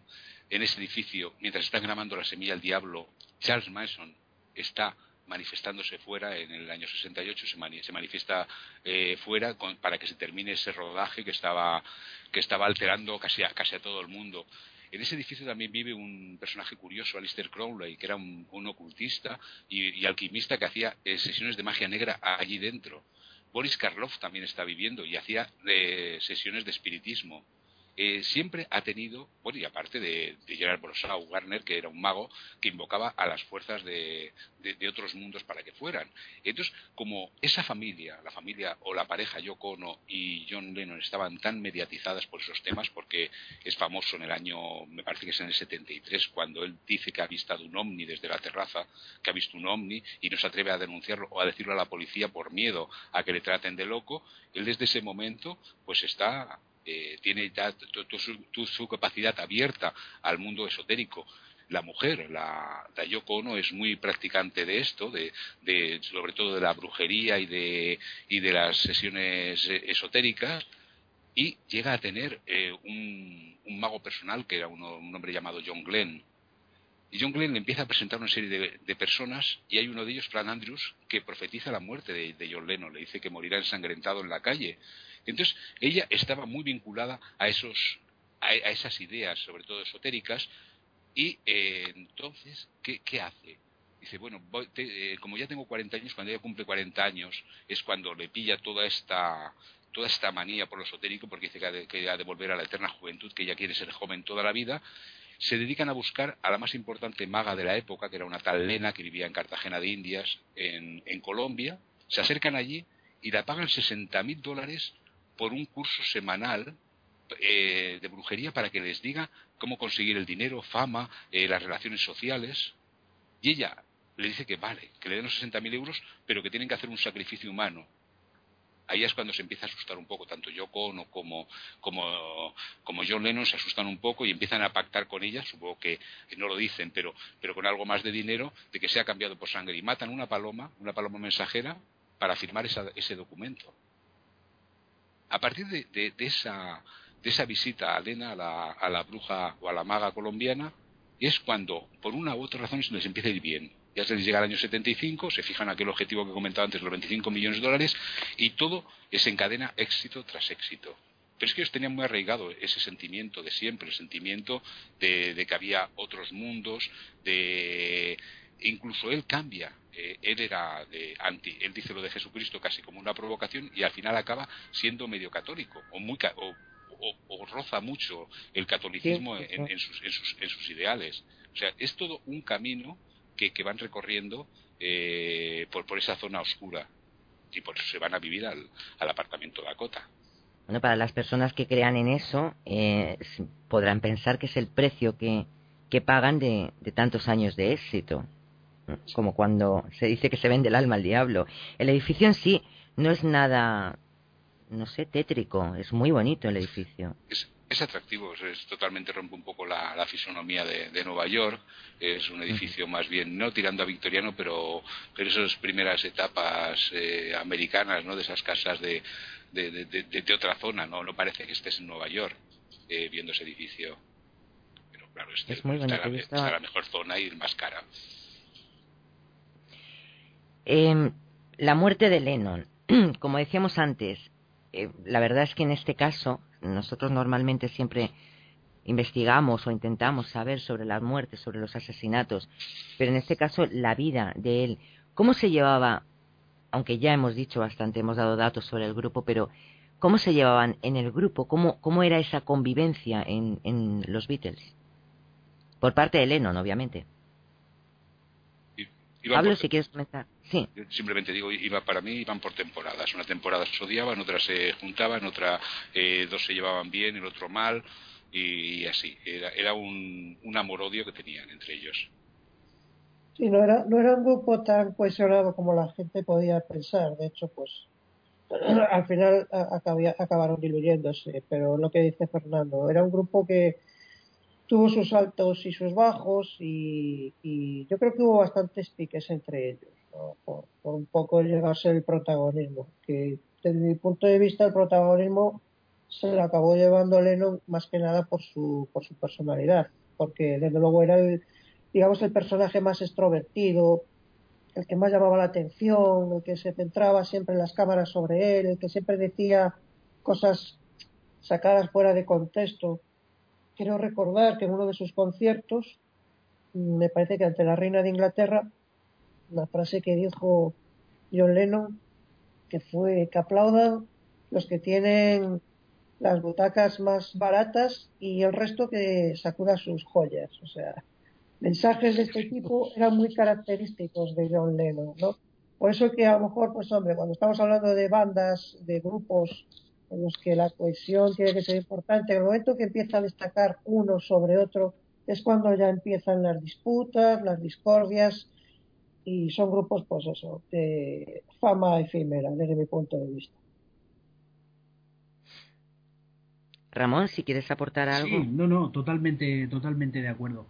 Speaker 5: En ese edificio, mientras están grabando La semilla del diablo, Charles Manson está manifestándose fuera en el año 68 se, se manifiesta eh, fuera para que se termine ese rodaje que estaba que estaba alterando casi a, casi a todo el mundo en ese edificio también vive un personaje curioso, Alistair Crowley, que era un, ocultista y, alquimista que hacía eh, sesiones de magia negra allí dentro. Boris Karloff también está viviendo y hacía eh, sesiones de espiritismo. Eh, siempre ha tenido, bueno, y aparte de, de Gerard Brosau, Warner, que era un mago que invocaba a las fuerzas de, otros mundos para que fueran. Entonces, como esa familia, la familia o la pareja Yoko Ono y John Lennon estaban tan mediatizadas por esos temas, porque es famoso en el año, me parece que es en el 73, cuando él dice que ha visto un ovni desde la terraza, que ha visto un ovni y no se atreve a denunciarlo o a decirlo a la policía por miedo a que le traten de loco, él desde ese momento pues está eh, tiene ya su, capacidad abierta al mundo esotérico. La mujer, la, Yoko Ono, es muy practicante de esto, de, sobre todo de la brujería y de, y de las sesiones eh, esotéricas, y llega a tener eh, un, mago personal que era un hombre llamado John Glenn. Y John Glenn le empieza a presentar una serie de, personas y hay uno de ellos, Fran Andrews, que profetiza la muerte de, de John Lennon. Le dice que morirá ensangrentado en la calle. Entonces, ella estaba muy vinculada a, esos, a, esas ideas, sobre todo esotéricas, y eh, entonces, ¿qué, hace? Dice, bueno, eh, como ya tengo 40 años, cuando ella cumple 40 años, es cuando le pilla toda esta toda esta manía por lo esotérico, porque dice que ha, de, volver a la eterna juventud, que ella quiere ser joven toda la vida, se dedican a buscar a la más importante maga de la época, que era una tal Lena que vivía en Cartagena de Indias, en, en Colombia, se acercan allí y la pagan 60 mil dólares por un curso semanal eh, de brujería para que les diga cómo conseguir el dinero, fama, eh, las relaciones sociales. Y ella le dice que vale, que le den los 60.000 euros, pero que tienen que hacer un sacrificio humano. Ahí es cuando se empieza a asustar un poco, tanto Yoko como, como, como John Lennon se asustan un poco y empiezan a pactar con ella, supongo que no lo dicen, pero, pero con algo más de dinero, de que sea cambiado por sangre. Y matan una paloma, una paloma mensajera, para firmar ese documento a partir de, esa, de esa visita a Lena, a la, bruja o a la maga colombiana, es cuando, por una u otra razón, se les empieza a ir bien. Ya se les llega el año 75, se fijan aquel objetivo que comentaba antes, los 25 millones de dólares, y todo desencadena éxito tras éxito. Pero es que ellos tenían muy arraigado ese sentimiento de siempre, el sentimiento de que había otros mundos, de incluso él cambia eh, él era de anti él dice lo de Jesucristo casi como una provocación y al final acaba siendo medio católico o muy o, roza mucho el catolicismo En, sus, en, sus, ideales. O sea es todo un camino que, que van recorriendo eh, por, por esa zona oscura y por eso se van a vivir al, al apartamento Dakota.
Speaker 3: Bueno para las personas que crean en eso eh, podrán pensar que es el precio que, que pagan de, de tantos años de éxito como cuando se dice que se vende el alma al diablo. El edificio en sí no es nada, no sé, tétrico, es muy bonito el edificio.
Speaker 5: Es, atractivo, es, totalmente rompe un poco la, fisonomía de, Nueva York, es un edificio más bien, no tirando a victoriano, pero, pero esas primeras etapas eh, americanas, ¿no? De esas casas de, de, otra zona, ¿no? No parece que estés en Nueva York eh, viendo ese edificio. Pero claro, este, es muy bonito, está, la mejor zona y más cara.
Speaker 3: Eh, la muerte de Lennon, como decíamos antes, eh, la verdad es que en este caso nosotros normalmente siempre investigamos o intentamos saber sobre las muertes, sobre los asesinatos, pero en este caso la vida de él, ¿cómo se llevaba? Aunque ya hemos dicho bastante, hemos dado datos sobre el grupo, pero ¿cómo se llevaban en el grupo? ¿Cómo, cómo era esa convivencia en, en los Beatles? Por parte de Lennon, obviamente. Pablo, si quieres comentar. Sí.
Speaker 5: Simplemente digo, iba para mí, iban por temporadas. Una temporada se odiaban, otra se juntaban, otra eh, dos se llevaban bien, el otro mal, y, así. Era, era un, un amor-odio que tenían entre ellos.
Speaker 6: Sí, no era, no era un grupo tan cohesionado como la gente podía pensar. De hecho, pues al final acabaron diluyéndose. Pero lo que dice Fernando, era un grupo que tuvo sus altos y sus bajos y, yo creo que hubo bastantes piques entre ellos, por, un poco llegarse el protagonismo, que desde mi punto de vista el protagonismo se lo acabó llevando Lennon más que nada por su, por su personalidad, porque desde luego era el, digamos, el personaje más extrovertido, el que más llamaba la atención, el que se centraba siempre en las cámaras sobre él, el que siempre decía cosas sacadas fuera de contexto. Quiero recordar que en uno de sus conciertos, me parece que ante la reina de Inglaterra, la frase que dijo John Lennon, que fue que aplaudan los que tienen las butacas más baratas y el resto que sacuda sus joyas. O sea, mensajes de este tipo eran muy característicos de John Lennon, ¿no? Por eso que a lo mejor, pues hombre, cuando estamos hablando de bandas, de grupos en los que la cohesión tiene que ser importante. En el momento que empieza a destacar uno sobre otro es cuando ya empiezan las disputas, las discordias y son grupos, pues eso, de fama efímera desde mi punto de vista.
Speaker 3: Ramón, si quieres aportar algo.
Speaker 1: Sí, no, no, totalmente, totalmente de acuerdo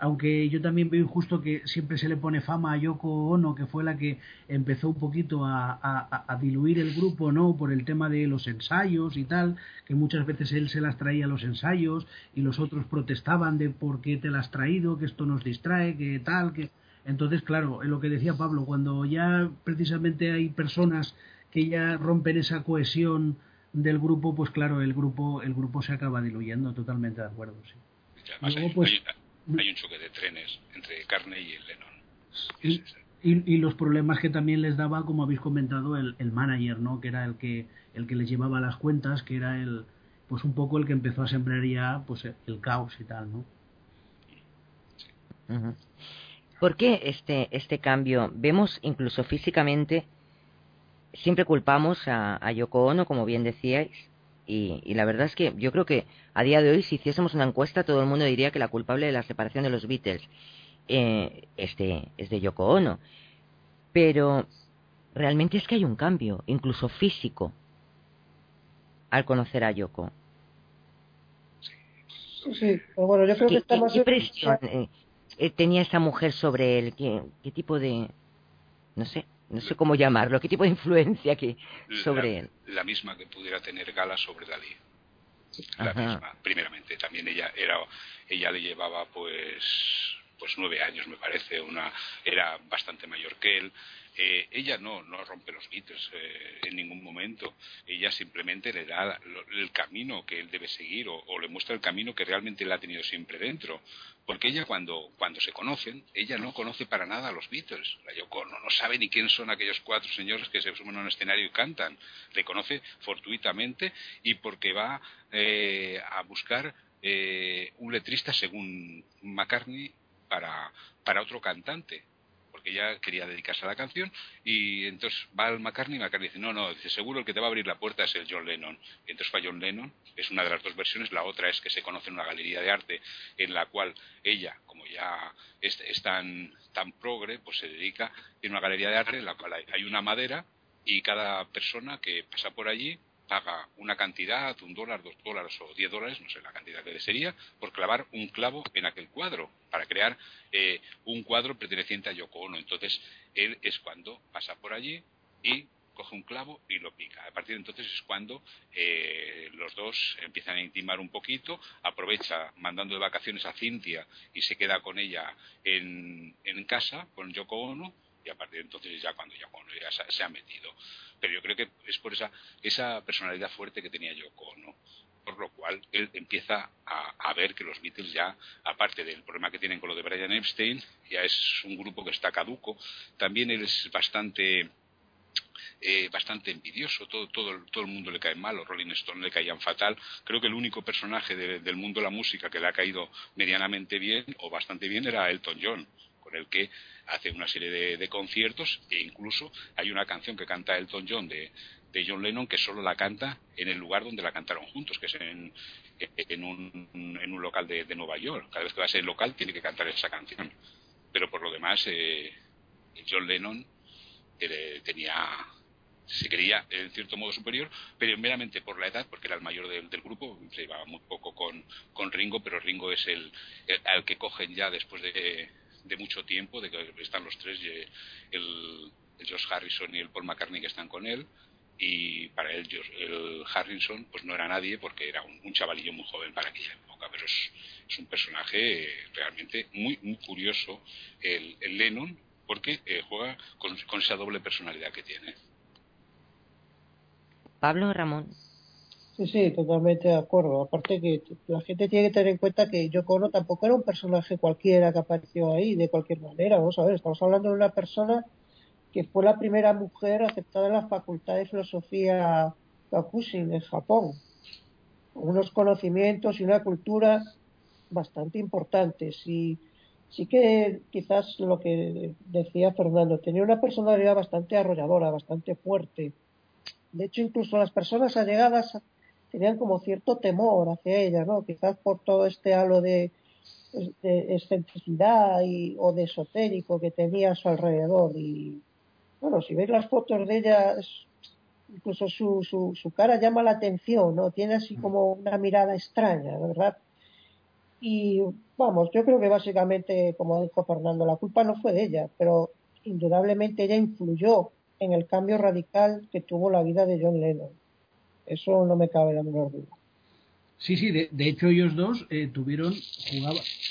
Speaker 1: aunque yo también veo injusto que siempre se le pone fama a Yoko Ono, que fue la que empezó un poquito a, diluir el grupo, ¿no? Por el tema de los ensayos y tal, que muchas veces él se las traía a los ensayos y los otros protestaban de por qué te las has traído, que esto nos distrae, que tal, que... Entonces, claro, en lo que decía Pablo, cuando ya precisamente hay personas que ya rompen esa cohesión del grupo, pues claro, el grupo, el grupo se acaba diluyendo, totalmente de acuerdo,
Speaker 5: sí. pues, hay un choque de trenes entre Carney y el Lennon.
Speaker 1: Y, y, los problemas que también les daba, como habéis comentado, el, el, manager, ¿no? Que era el que el que les llevaba las cuentas, que era el pues un poco el que empezó a sembrar ya pues el caos y tal, ¿no?
Speaker 3: ¿Por qué este este cambio? Vemos incluso físicamente siempre culpamos a, a Yoko Ono, como bien decíais, y, la verdad es que yo creo que a día de hoy, si hiciésemos una encuesta, todo el mundo diría que la culpable de la separación de los Beatles eh, es, de, Yoko Ono. Pero realmente es que hay un cambio, incluso físico, al conocer a Yoko.
Speaker 6: Sí, bueno, yo creo que está más...
Speaker 3: ¿Qué presión eh, eh, tenía esa mujer sobre él? ¿Qué, ¿Qué tipo de...? No sé, no sé cómo llamarlo, qué tipo de influencia que sobre él.
Speaker 5: La misma que pudiera tener Gala sobre Dalí. La misma, primeramente. También ella era, ella le llevaba pues pues nueve años me parece, una era bastante mayor que él. Eh, ella no, no rompe los Beatles eh, en ningún momento. Ella simplemente le da el camino que él debe seguir o, le muestra el camino que realmente él ha tenido siempre dentro. Porque ella cuando, cuando se conocen, ella no conoce para nada a los Beatles. La no, no sabe ni quién son aquellos cuatro señores que se suben a un escenario y cantan. Le conoce fortuitamente y porque va eh, a buscar un letrista según McCartney para, para otro cantante porque ella quería dedicarse a la canción y entonces va al McCartney y McCartney dice no, no, dice seguro el que te va a abrir la puerta es el John Lennon y entonces va John Lennon, es una de las dos versiones la otra es que se conoce en una galería de arte en la cual ella, como ya es, tan, tan progre, pues se dedica en una galería de arte en la cual hay una madera y cada persona que pasa por allí paga una cantidad, un dólar, dos dólares o diez dólares, no sé la cantidad que sería, por clavar un clavo en aquel cuadro, para crear eh, un cuadro perteneciente a Yoko Ono. Entonces, él es cuando pasa por allí y coge un clavo y lo pica. A partir de entonces es cuando eh, los dos empiezan a intimar un poquito, aprovecha mandando de vacaciones a Cintia y se queda con ella en, en casa, con Yoko Ono, y a partir de entonces ya cuando ya se, ha metido. Pero yo creo que es por esa, esa personalidad fuerte que tenía Yoko Ono. por lo cual él empieza a, ver que los Beatles ya, aparte del problema que tienen con lo de Brian Epstein, ya es un grupo que está caduco. También él es bastante eh, bastante envidioso, todo, todo, todo el mundo le cae mal, los Rolling Stones le caían fatal. Creo que el único personaje del mundo de la música que le ha caído medianamente bien o bastante bien era Elton John, con el que hace una serie de, conciertos e incluso hay una canción que canta Elton John de, de John Lennon que solo la canta en el lugar donde la cantaron juntos, que es en, en, un, en un local de, Nueva York. Cada vez que va a ser local tiene que cantar esa canción. Pero por lo demás, eh, John Lennon eh, tenía se creía en cierto modo superior, pero meramente por la edad, porque era el mayor del, grupo, se llevaba muy poco con, con, Ringo, pero Ringo es el, al que cogen ya después de, de, mucho tiempo, de que están los tres, el, el Josh Harrison y el Paul McCartney que están con él, y para él el Harrison pues no era nadie porque era un, chavalillo muy joven para aquella época pero es, un personaje realmente muy muy curioso el, Lennon porque eh, juega con, esa doble personalidad que tiene.
Speaker 3: Pablo Ramón
Speaker 6: Sí, sí, totalmente de acuerdo. Aparte que la gente tiene que tener en cuenta que Yoko Ono tampoco era un personaje cualquiera que apareció ahí de cualquier manera. Vamos a ver, estamos hablando de una persona que fue la primera mujer aceptada en la Facultad de Filosofía Gakushim en Japón, con unos conocimientos y una cultura bastante importantes. Y sí que quizás lo que decía Fernando, tenía una personalidad bastante arrolladora, bastante fuerte. De hecho, incluso las personas allegadas tenían como cierto temor hacia ella, ¿no? Quizás por todo este halo de, de excentricidad y, o de esotérico que tenía a su alrededor. Y bueno, si veis las fotos de ella, incluso su, su, su cara llama la atención, ¿no? Tiene así mm. como una mirada extraña, ¿verdad? Y vamos, yo creo que básicamente, como dijo Fernando, la culpa no fue de ella, pero indudablemente ella influyó en el cambio radical que tuvo la vida de John Lennon. Eso no me cabe la menor duda.
Speaker 1: Sí, sí, de, hecho ellos dos eh, tuvieron,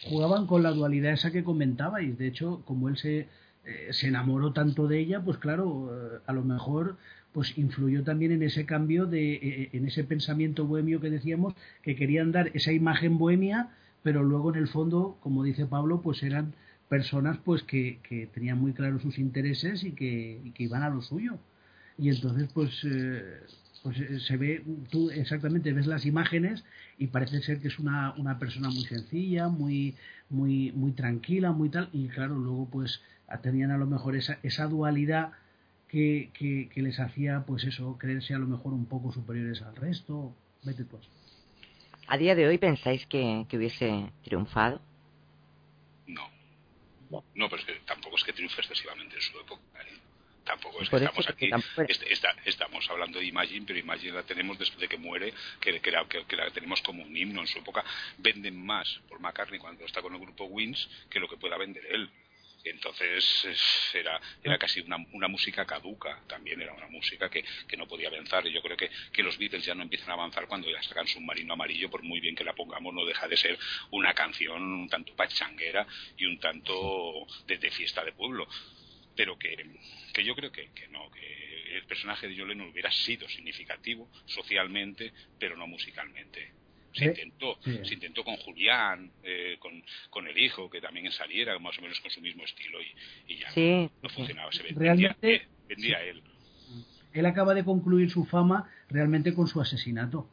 Speaker 1: jugaban con la dualidad esa que comentabais. De hecho, como él se, eh, se enamoró tanto de ella, pues claro, eh, a lo mejor pues influyó también en ese cambio de eh, en ese pensamiento bohemio que decíamos que querían dar esa imagen bohemia pero luego en el fondo como dice Pablo pues eran personas pues que, que tenían muy claros sus intereses y que, que, iban a lo suyo y entonces pues pues se ve tú exactamente ves las imágenes y parece ser que es una, una persona muy sencilla muy muy muy tranquila muy tal y claro luego pues tenían a lo mejor esa, esa dualidad que, que, les hacía, pues eso, creerse a lo mejor un poco superiores al resto. Vete tú.
Speaker 3: ¿A día de hoy pensáis que, que hubiese triunfado?
Speaker 5: No. No, pero tampoco es que triunfe excesivamente en su época. ¿eh? Tampoco es que estamos aquí, estamos hablando de Imagine, pero Imagine la tenemos después de que muere, que, que, la, que, la tenemos como un himno. En su época venden más por McCartney cuando está con el grupo Wins que lo que pueda vender él. Entonces era, era casi una, una, música caduca, también era una música que, que no podía avanzar. Y yo creo que, que, los Beatles ya no empiezan a avanzar cuando ya sacan Submarino Amarillo, por muy bien que la pongamos, no deja de ser una canción un tanto pachanguera y un tanto de, de fiesta de pueblo. Pero que, que yo creo que, que no, que el personaje de John Lennon hubiera sido significativo socialmente, pero no musicalmente. Se intentó, se intentó con Julián, eh, con, con, el hijo, que también saliera más o menos con su mismo estilo y, ya no, funcionaba, se vendía, realmente, vendía él.
Speaker 1: Él acaba de concluir su fama realmente con su asesinato.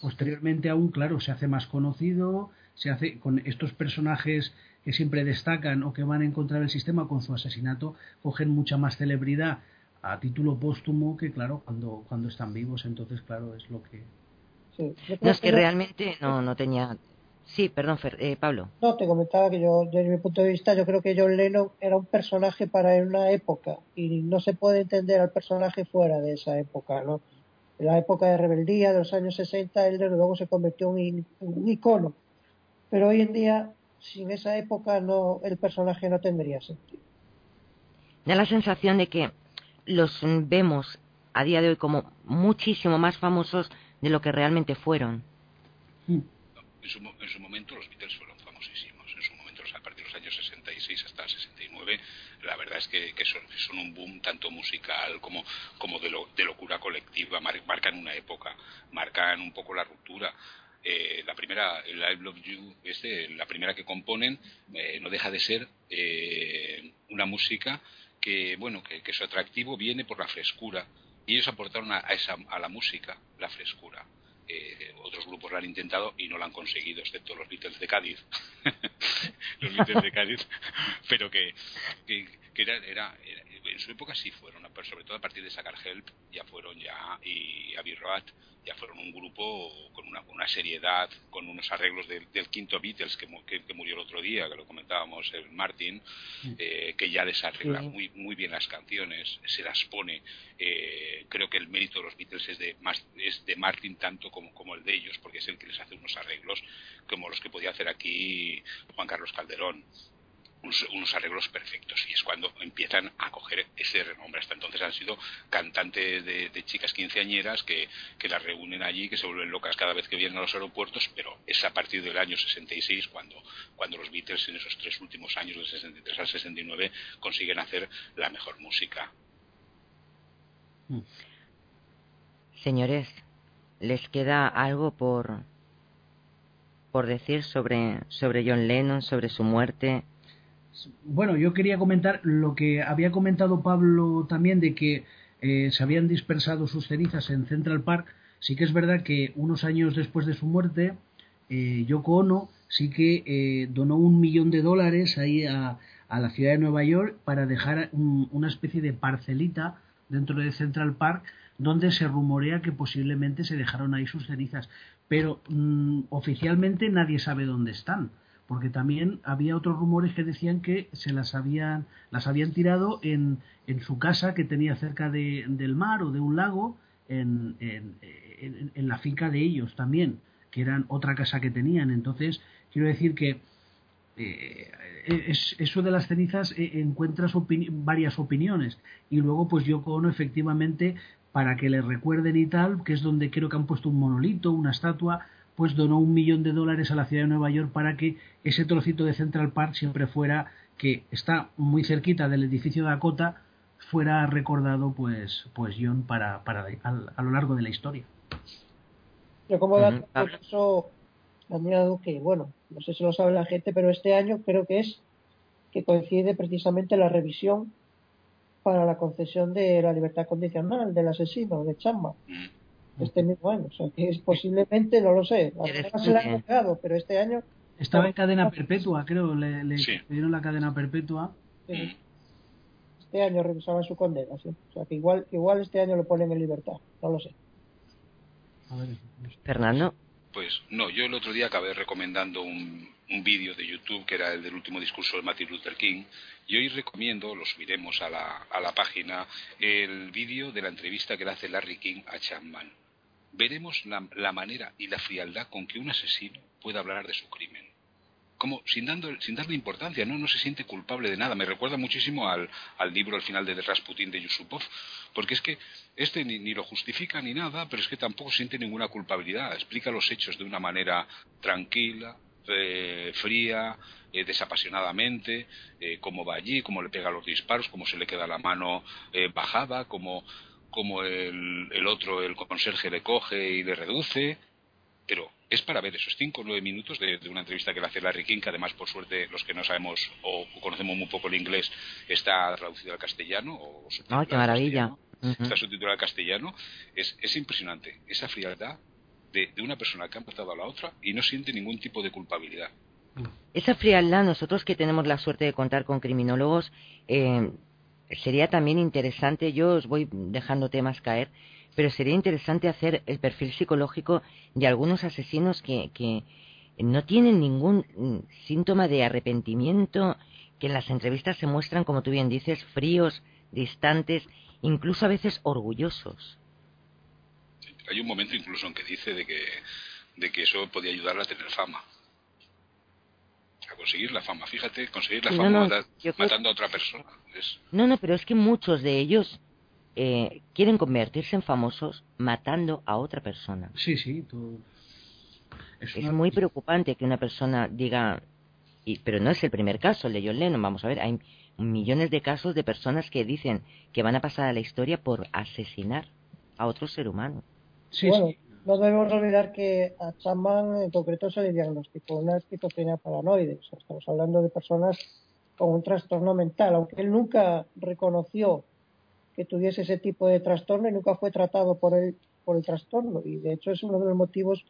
Speaker 1: Posteriormente aún, claro, se hace más conocido, se hace con estos personajes que siempre destacan o que van en contra del sistema con su asesinato, cogen mucha más celebridad a título póstumo que, claro, cuando, cuando están vivos. Entonces, claro, es lo que,
Speaker 3: no, es que realmente no, no tenía... Sí, perdón, eh, Pablo.
Speaker 6: No, te comentaba que yo, desde mi punto de vista, yo creo que John Lennon era un personaje para una época y no se puede entender al personaje fuera de esa época, ¿no? En la época de rebeldía de los años 60, él desde luego se convirtió en un icono. Pero hoy en día, sin esa época, no el personaje no tendría sentido.
Speaker 3: Da la sensación de que los vemos a día de hoy como muchísimo más famosos de lo que realmente fueron.
Speaker 5: Hmm. En, su, momento los Beatles fueron famosísimos. En su momento, a partir de los años 66 hasta el 69, la verdad es que, son, un boom tanto musical como, como de, lo, de locura colectiva, marcan una época, marcan un poco la ruptura. Eh, la primera, el I Love You, este, la primera que componen, eh, no deja de ser eh, una música que, bueno, que, su atractivo viene por la frescura. Y ellos aportaron a, esa, a la música la frescura. otros grupos lo han intentado y no lo han conseguido, excepto los Beatles de Cádiz. los Beatles de Cádiz, pero que, era, era, en su época sí fueron, pero sobre todo a partir de sacar Help ya fueron ya, y Abbey Road ya fueron un grupo con una, una seriedad, con unos arreglos del, quinto Beatles que, que, murió el otro día, que lo comentábamos el Martin, eh, que ya desarregla muy, muy bien las canciones, se las pone. Eh, creo que el mérito de los Beatles es de, más, es de Martin tanto como, como el de ellos, porque es el que les hace unos arreglos como los que podía hacer aquí Juan Carlos Calderón unos, arreglos perfectos y es cuando empiezan a coger ese renombre. Hasta entonces han sido cantantes de, chicas quinceañeras que, que, las reúnen allí, que se vuelven locas cada vez que vienen a los aeropuertos, pero es a partir del año 66 cuando, cuando los Beatles en esos tres últimos años, del 63 al 69, consiguen hacer la mejor música.
Speaker 3: Mm. Señores, ¿les queda algo por, por decir sobre, sobre John Lennon, sobre su muerte?
Speaker 1: Bueno, yo quería comentar lo que había comentado Pablo también de que eh, se habían dispersado sus cenizas en Central Park. Sí que es verdad que unos años después de su muerte, eh, Yoko Ono sí que eh, donó un millón de dólares ahí a, la ciudad de Nueva York para dejar una especie de parcelita dentro de Central Park donde se rumorea que posiblemente se dejaron ahí sus cenizas. Pero mm, oficialmente nadie sabe dónde están porque también había otros rumores que decían que se las habían las habían tirado en, en su casa que tenía cerca de, del mar o de un lago en, en, en, la finca de ellos también que eran otra casa que tenían. Entonces quiero decir que eh, es, eso de las cenizas eh, encuentras varias opiniones. Y luego pues yo cono efectivamente para que le recuerden y tal que es donde creo que han puesto un monolito una estatua pues donó un millón de dólares a la ciudad de Nueva York para que ese trocito de Central Park siempre fuera, que está muy cerquita del edificio Dakota, fuera recordado pues pues John para, para a, lo largo de la historia.
Speaker 6: Yo como dato eso añado que, bueno, no sé si lo sabe la gente, pero este año creo que es que coincide precisamente la revisión para la concesión de la libertad condicional del asesino, de Chamba. Mm este mismo año. O sea, que es posiblemente, no lo sé, se la han quedado, pero este año.
Speaker 1: Estaba en cadena perpetua, creo, le, le dieron la cadena perpetua.
Speaker 6: Este año revisaba su condena, sí. O sea, que igual, igual este año lo ponen en libertad, no lo sé.
Speaker 3: Fernando.
Speaker 5: Pues no, yo el otro día acabé recomendando un, un vídeo de YouTube que era el del último discurso de Martin Luther King y hoy recomiendo, lo subiremos a la, a la página, el vídeo de la entrevista que le hace Larry King a Chapman veremos la, manera y la frialdad con que un asesino puede hablar de su crimen. Como sin, dando, sin darle importancia, ¿no? no se siente culpable de nada. Me recuerda muchísimo al, al libro al final de Rasputin de Yusupov, porque es que este ni, lo justifica ni nada, pero es que tampoco siente ninguna culpabilidad. Explica los hechos de una manera tranquila, eh, fría, eh, desapasionadamente, eh, cómo va allí, cómo le pega los disparos, cómo se le queda la mano bajada, cómo como el, el otro, el conserje, le coge y le reduce, pero es para ver esos 5 o 9 minutos de, una entrevista que le hace Larry King, que además, por suerte, los que no sabemos o conocemos muy poco el inglés, está traducido al castellano. O
Speaker 3: ¡Ah, qué maravilla!
Speaker 5: Está subtitulado al castellano. Es, es impresionante esa frialdad de, de, una persona que ha matado a la otra y no siente ningún tipo de culpabilidad.
Speaker 3: Esa frialdad, nosotros que tenemos la suerte de contar con criminólogos, eh, sería también interesante, yo os voy dejando temas caer, pero sería interesante hacer el perfil psicológico de algunos asesinos que, que no tienen ningún mm, síntoma de arrepentimiento, que en las entrevistas se muestran, como tú bien dices, fríos, distantes, incluso a veces orgullosos.
Speaker 5: hay un momento incluso en que dice de que, de que eso podía ayudarle a tener fama a conseguir la fama. Fíjate, conseguir la fama matando a otra persona.
Speaker 3: No, no, pero es que muchos de ellos eh, quieren convertirse en famosos matando a otra persona.
Speaker 1: Sí, sí.
Speaker 3: Es, muy preocupante que una persona diga, y, pero no es el primer caso, el de John Lennon, vamos a ver, hay millones de casos de personas que dicen que van a pasar a la historia por asesinar a otro ser humano.
Speaker 6: Sí, sí. No debemos olvidar que a Chapman en concreto se le diagnosticó una esquizofrenia paranoide. estamos hablando de personas con un trastorno mental, aunque él nunca reconoció que tuviese ese tipo de trastorno y nunca fue tratado por el, por el trastorno. Y de hecho es uno de los motivos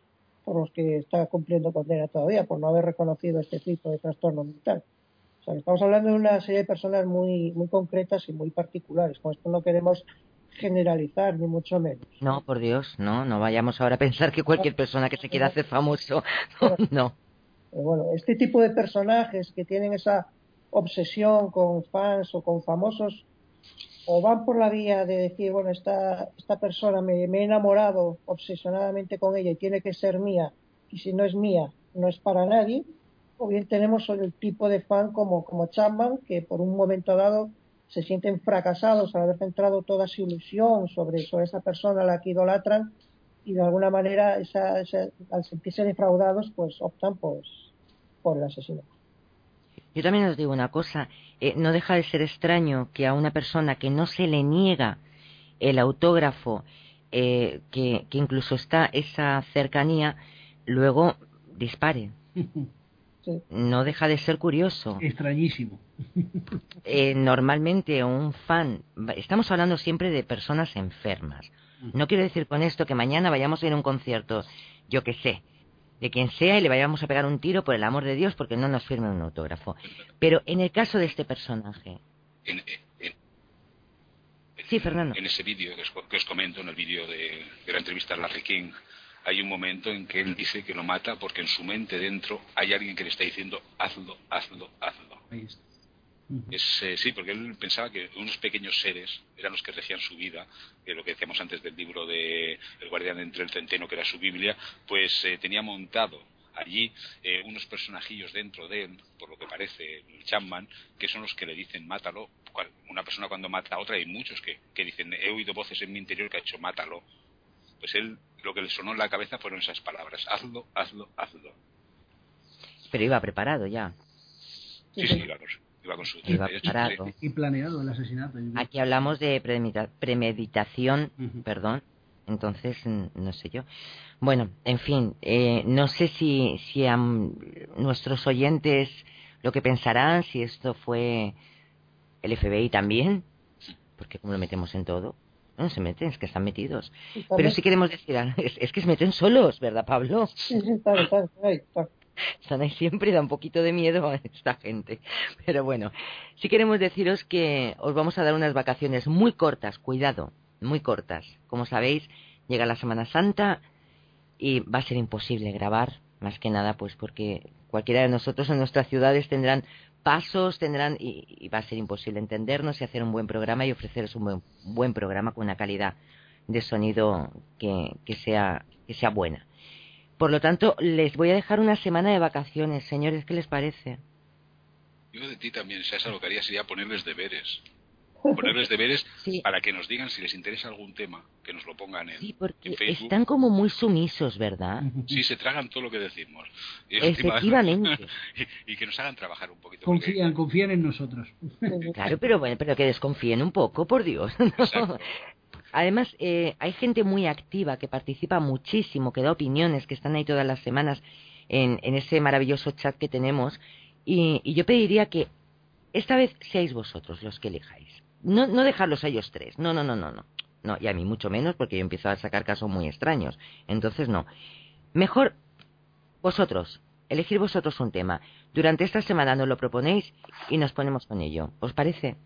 Speaker 6: por los que está cumpliendo condena todavía, por no haber reconocido este tipo de trastorno mental. O sea, estamos hablando de una serie de personas muy, muy concretas y muy particulares. Con esto no queremos generalizar, ni mucho menos.
Speaker 3: No, por Dios, no, no vayamos ahora a pensar que cualquier persona que se quiera hacer famoso, no.
Speaker 6: bueno, este tipo de personajes que tienen esa obsesión con fans o con famosos, o van por la vía de decir, bueno, esta, esta persona me, me he enamorado obsesionadamente con ella y tiene que ser mía, y si no es mía, no es para nadie, o bien tenemos el tipo de fan como, como Chapman, que por un momento dado se sienten fracasados al haber centrado toda su ilusión sobre, sobre esa persona a la que idolatran y de alguna manera esa, al sentirse defraudados pues optan pues, por el asesinato.
Speaker 3: Yo también os digo una cosa, eh, no deja de ser extraño que a una persona que no se le niega el autógrafo, eh, que, que incluso está esa cercanía, luego dispare. No deja de ser curioso.
Speaker 1: Extrañísimo.
Speaker 3: Eh, normalmente un fan, estamos hablando siempre de personas enfermas. No quiero decir con esto que mañana vayamos a ir a un concierto, yo que sé, de quien sea y le vayamos a pegar un tiro por el amor de Dios porque no nos firme un autógrafo. Pero en el caso de este personaje. sí, Fernando.
Speaker 5: En ese vídeo que, os comento, en el vídeo de, de la entrevista a Larry King, hay un momento en que él dice que lo mata porque en su mente dentro hay alguien que le está diciendo hazlo, hazlo, hazlo. Es, eh, sí, porque él pensaba que unos pequeños seres eran los que regían su vida, que lo que decíamos antes del libro de El guardián entre el centeno, que era su Biblia, pues eh, tenía montado allí eh, unos personajillos dentro de él, por lo que parece el Chapman, que son los que le dicen mátalo. Una persona cuando mata a otra, hay muchos que, que dicen he oído voces en mi interior que ha hecho mátalo. Pues él lo que le sonó en la cabeza fueron esas palabras, hazlo, hazlo, hazlo.
Speaker 3: Pero iba preparado ya.
Speaker 5: Sí, sí, iba con, su...
Speaker 3: Iba preparado.
Speaker 1: Y planeado el asesinato.
Speaker 3: Aquí hablamos de premeditación, perdón, entonces no sé yo. Bueno, en fin, eh, no sé si, si a nuestros oyentes lo que pensarán, si esto fue el FBI también, porque como lo metemos en todo, no se meten, es que están metidos. Pero si queremos decir, es, que se meten solos, ¿verdad, Pablo?
Speaker 6: Sí, sí, están, están, ahí,
Speaker 3: ahí siempre, da un poquito de miedo a esta gente. Pero bueno, si queremos deciros que os vamos a dar unas vacaciones muy cortas, cuidado, muy cortas. Como sabéis, llega la Semana Santa y va a ser imposible grabar, más que nada, pues porque cualquiera de nosotros en nuestras ciudades tendrán pasos tendrán y, va a ser imposible entendernos y hacer un buen programa y ofreceros un buen, programa con una calidad de sonido que, que, sea, que sea buena. Por lo tanto, les voy a dejar una semana de vacaciones, señores, ¿qué les parece?
Speaker 5: Yo de ti también, César, lo que haría sería ponerles deberes ponerles deberes para que nos digan si les interesa algún tema, que nos lo pongan en,
Speaker 3: sí, porque Están como muy sumisos, ¿verdad?
Speaker 5: Sí, se tragan todo lo que decimos.
Speaker 3: Efectivamente.
Speaker 5: y, que nos hagan trabajar un poquito.
Speaker 1: Confían, confían en nosotros.
Speaker 3: claro, pero bueno, pero que desconfíen un poco, por Dios. Además, eh, hay gente muy activa que participa muchísimo, que da opiniones, que están ahí todas las semanas en, en ese maravilloso chat que tenemos. Y, y yo pediría que esta vez seáis vosotros los que elijáis no, no dejarlos a ellos tres. No, no, no, no, no. No, y a mí mucho menos porque yo empiezo a sacar casos muy extraños. Entonces no. Mejor vosotros, elegir vosotros un tema. Durante esta semana nos lo proponéis y nos ponemos con ello. ¿Os parece?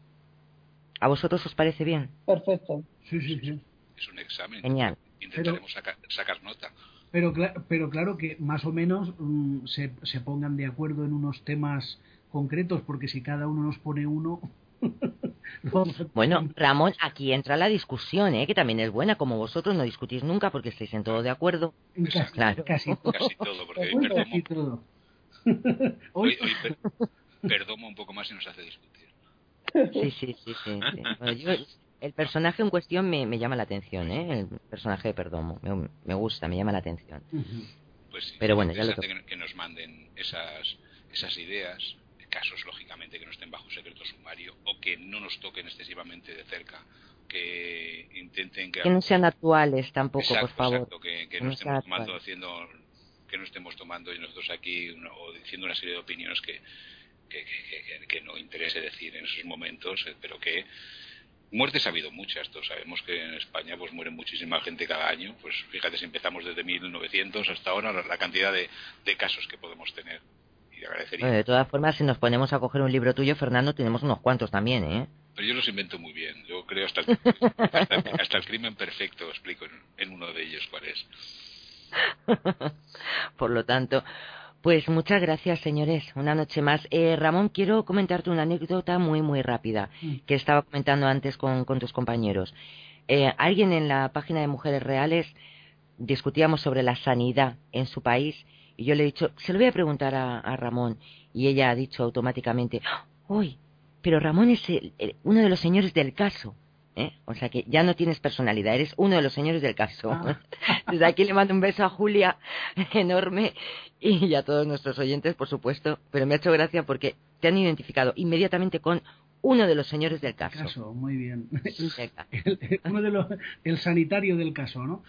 Speaker 3: ¿A vosotros os parece bien?
Speaker 6: Perfecto.
Speaker 1: Sí, sí, sí.
Speaker 5: Es un examen.
Speaker 3: Genial.
Speaker 5: Intentaremos sacar nota.
Speaker 1: Pero, pero claro que más o menos mm, se, se pongan de acuerdo en unos temas concretos, porque si cada uno nos pone uno,
Speaker 3: Bueno, Ramón, aquí entra la discusión, ¿eh? que también es buena, como vosotros no discutís nunca porque estáis en todo de acuerdo.
Speaker 1: Casi, claro. casi todo.
Speaker 5: Casi todo, porque Hoy, Perdomo un poco más y nos hace discutir.
Speaker 3: Sí, sí, sí. sí, el personaje en cuestión me, me, llama la atención, ¿eh? el personaje de Perdomo. Me, me gusta, me llama la atención.
Speaker 5: Pues sí,
Speaker 3: Pero bueno,
Speaker 5: ya lo que, que nos manden esas, esas ideas casos, lógicamente, que no estén bajo secreto sumario o que no nos toquen excesivamente de cerca que intenten
Speaker 3: que, no sean actuales tampoco por favor
Speaker 5: que, no, estemos tomando haciendo que no estemos tomando y nosotros aquí o diciendo una serie de opiniones que que, no interese decir en esos momentos eh, pero que muertes ha habido muchas todos sabemos que en España pues muere muchísima gente cada año pues fíjate si empezamos desde 1900 hasta ahora la, cantidad de, de casos que podemos tener y agradecería
Speaker 3: de todas formas si nos ponemos a coger un libro tuyo Fernando tenemos unos cuantos también eh
Speaker 5: pero yo los invento muy bien. Yo creo hasta, hasta, el crimen perfecto, explico en, uno de ellos cuál es.
Speaker 3: Por lo tanto, pues muchas gracias, señores. Una noche más. Eh, Ramón, quiero comentarte una anécdota muy, muy rápida mm. que estaba comentando antes con, con tus compañeros. Eh, alguien en la página de Mujeres Reales discutíamos sobre la sanidad en su país y yo le he dicho, se lo voy a preguntar a, a Ramón y ella ha dicho automáticamente, uy, pero Ramón es uno de los señores del caso. ¿Eh? O sea que ya no tienes personalidad, eres uno de los señores del caso. Ah. Desde aquí le mando un beso a Julia enorme y a todos nuestros oyentes, por supuesto. Pero me ha hecho gracia porque te han identificado inmediatamente con uno de los señores del caso.
Speaker 1: caso muy bien. El, uno de los, el sanitario del caso, ¿no?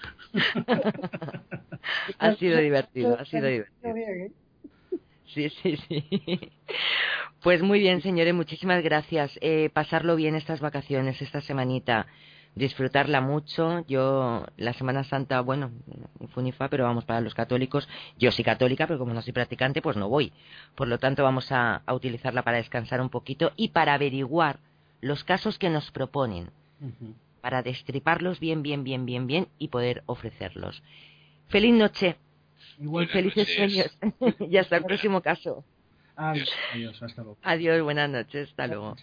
Speaker 3: ha sido divertido, ha sido divertido. ¿eh? Sí, sí, sí. Pues muy bien, señores, muchísimas gracias. Eh, pasarlo bien estas vacaciones, esta semanita. Disfrutarla mucho. Yo, la Semana Santa, bueno, funifa, pero vamos, para los católicos, yo soy católica, pero como no soy practicante, pues no voy. Por lo tanto, vamos a, utilizarla para descansar un poquito y para averiguar los casos que nos proponen. Para destriparlos bien, bien, bien, bien, bien y poder ofrecerlos. Feliz noche. Igual felices sueños. y hasta el próximo caso.
Speaker 1: Adiós, hasta luego.
Speaker 3: Adiós, buenas noches, hasta luego.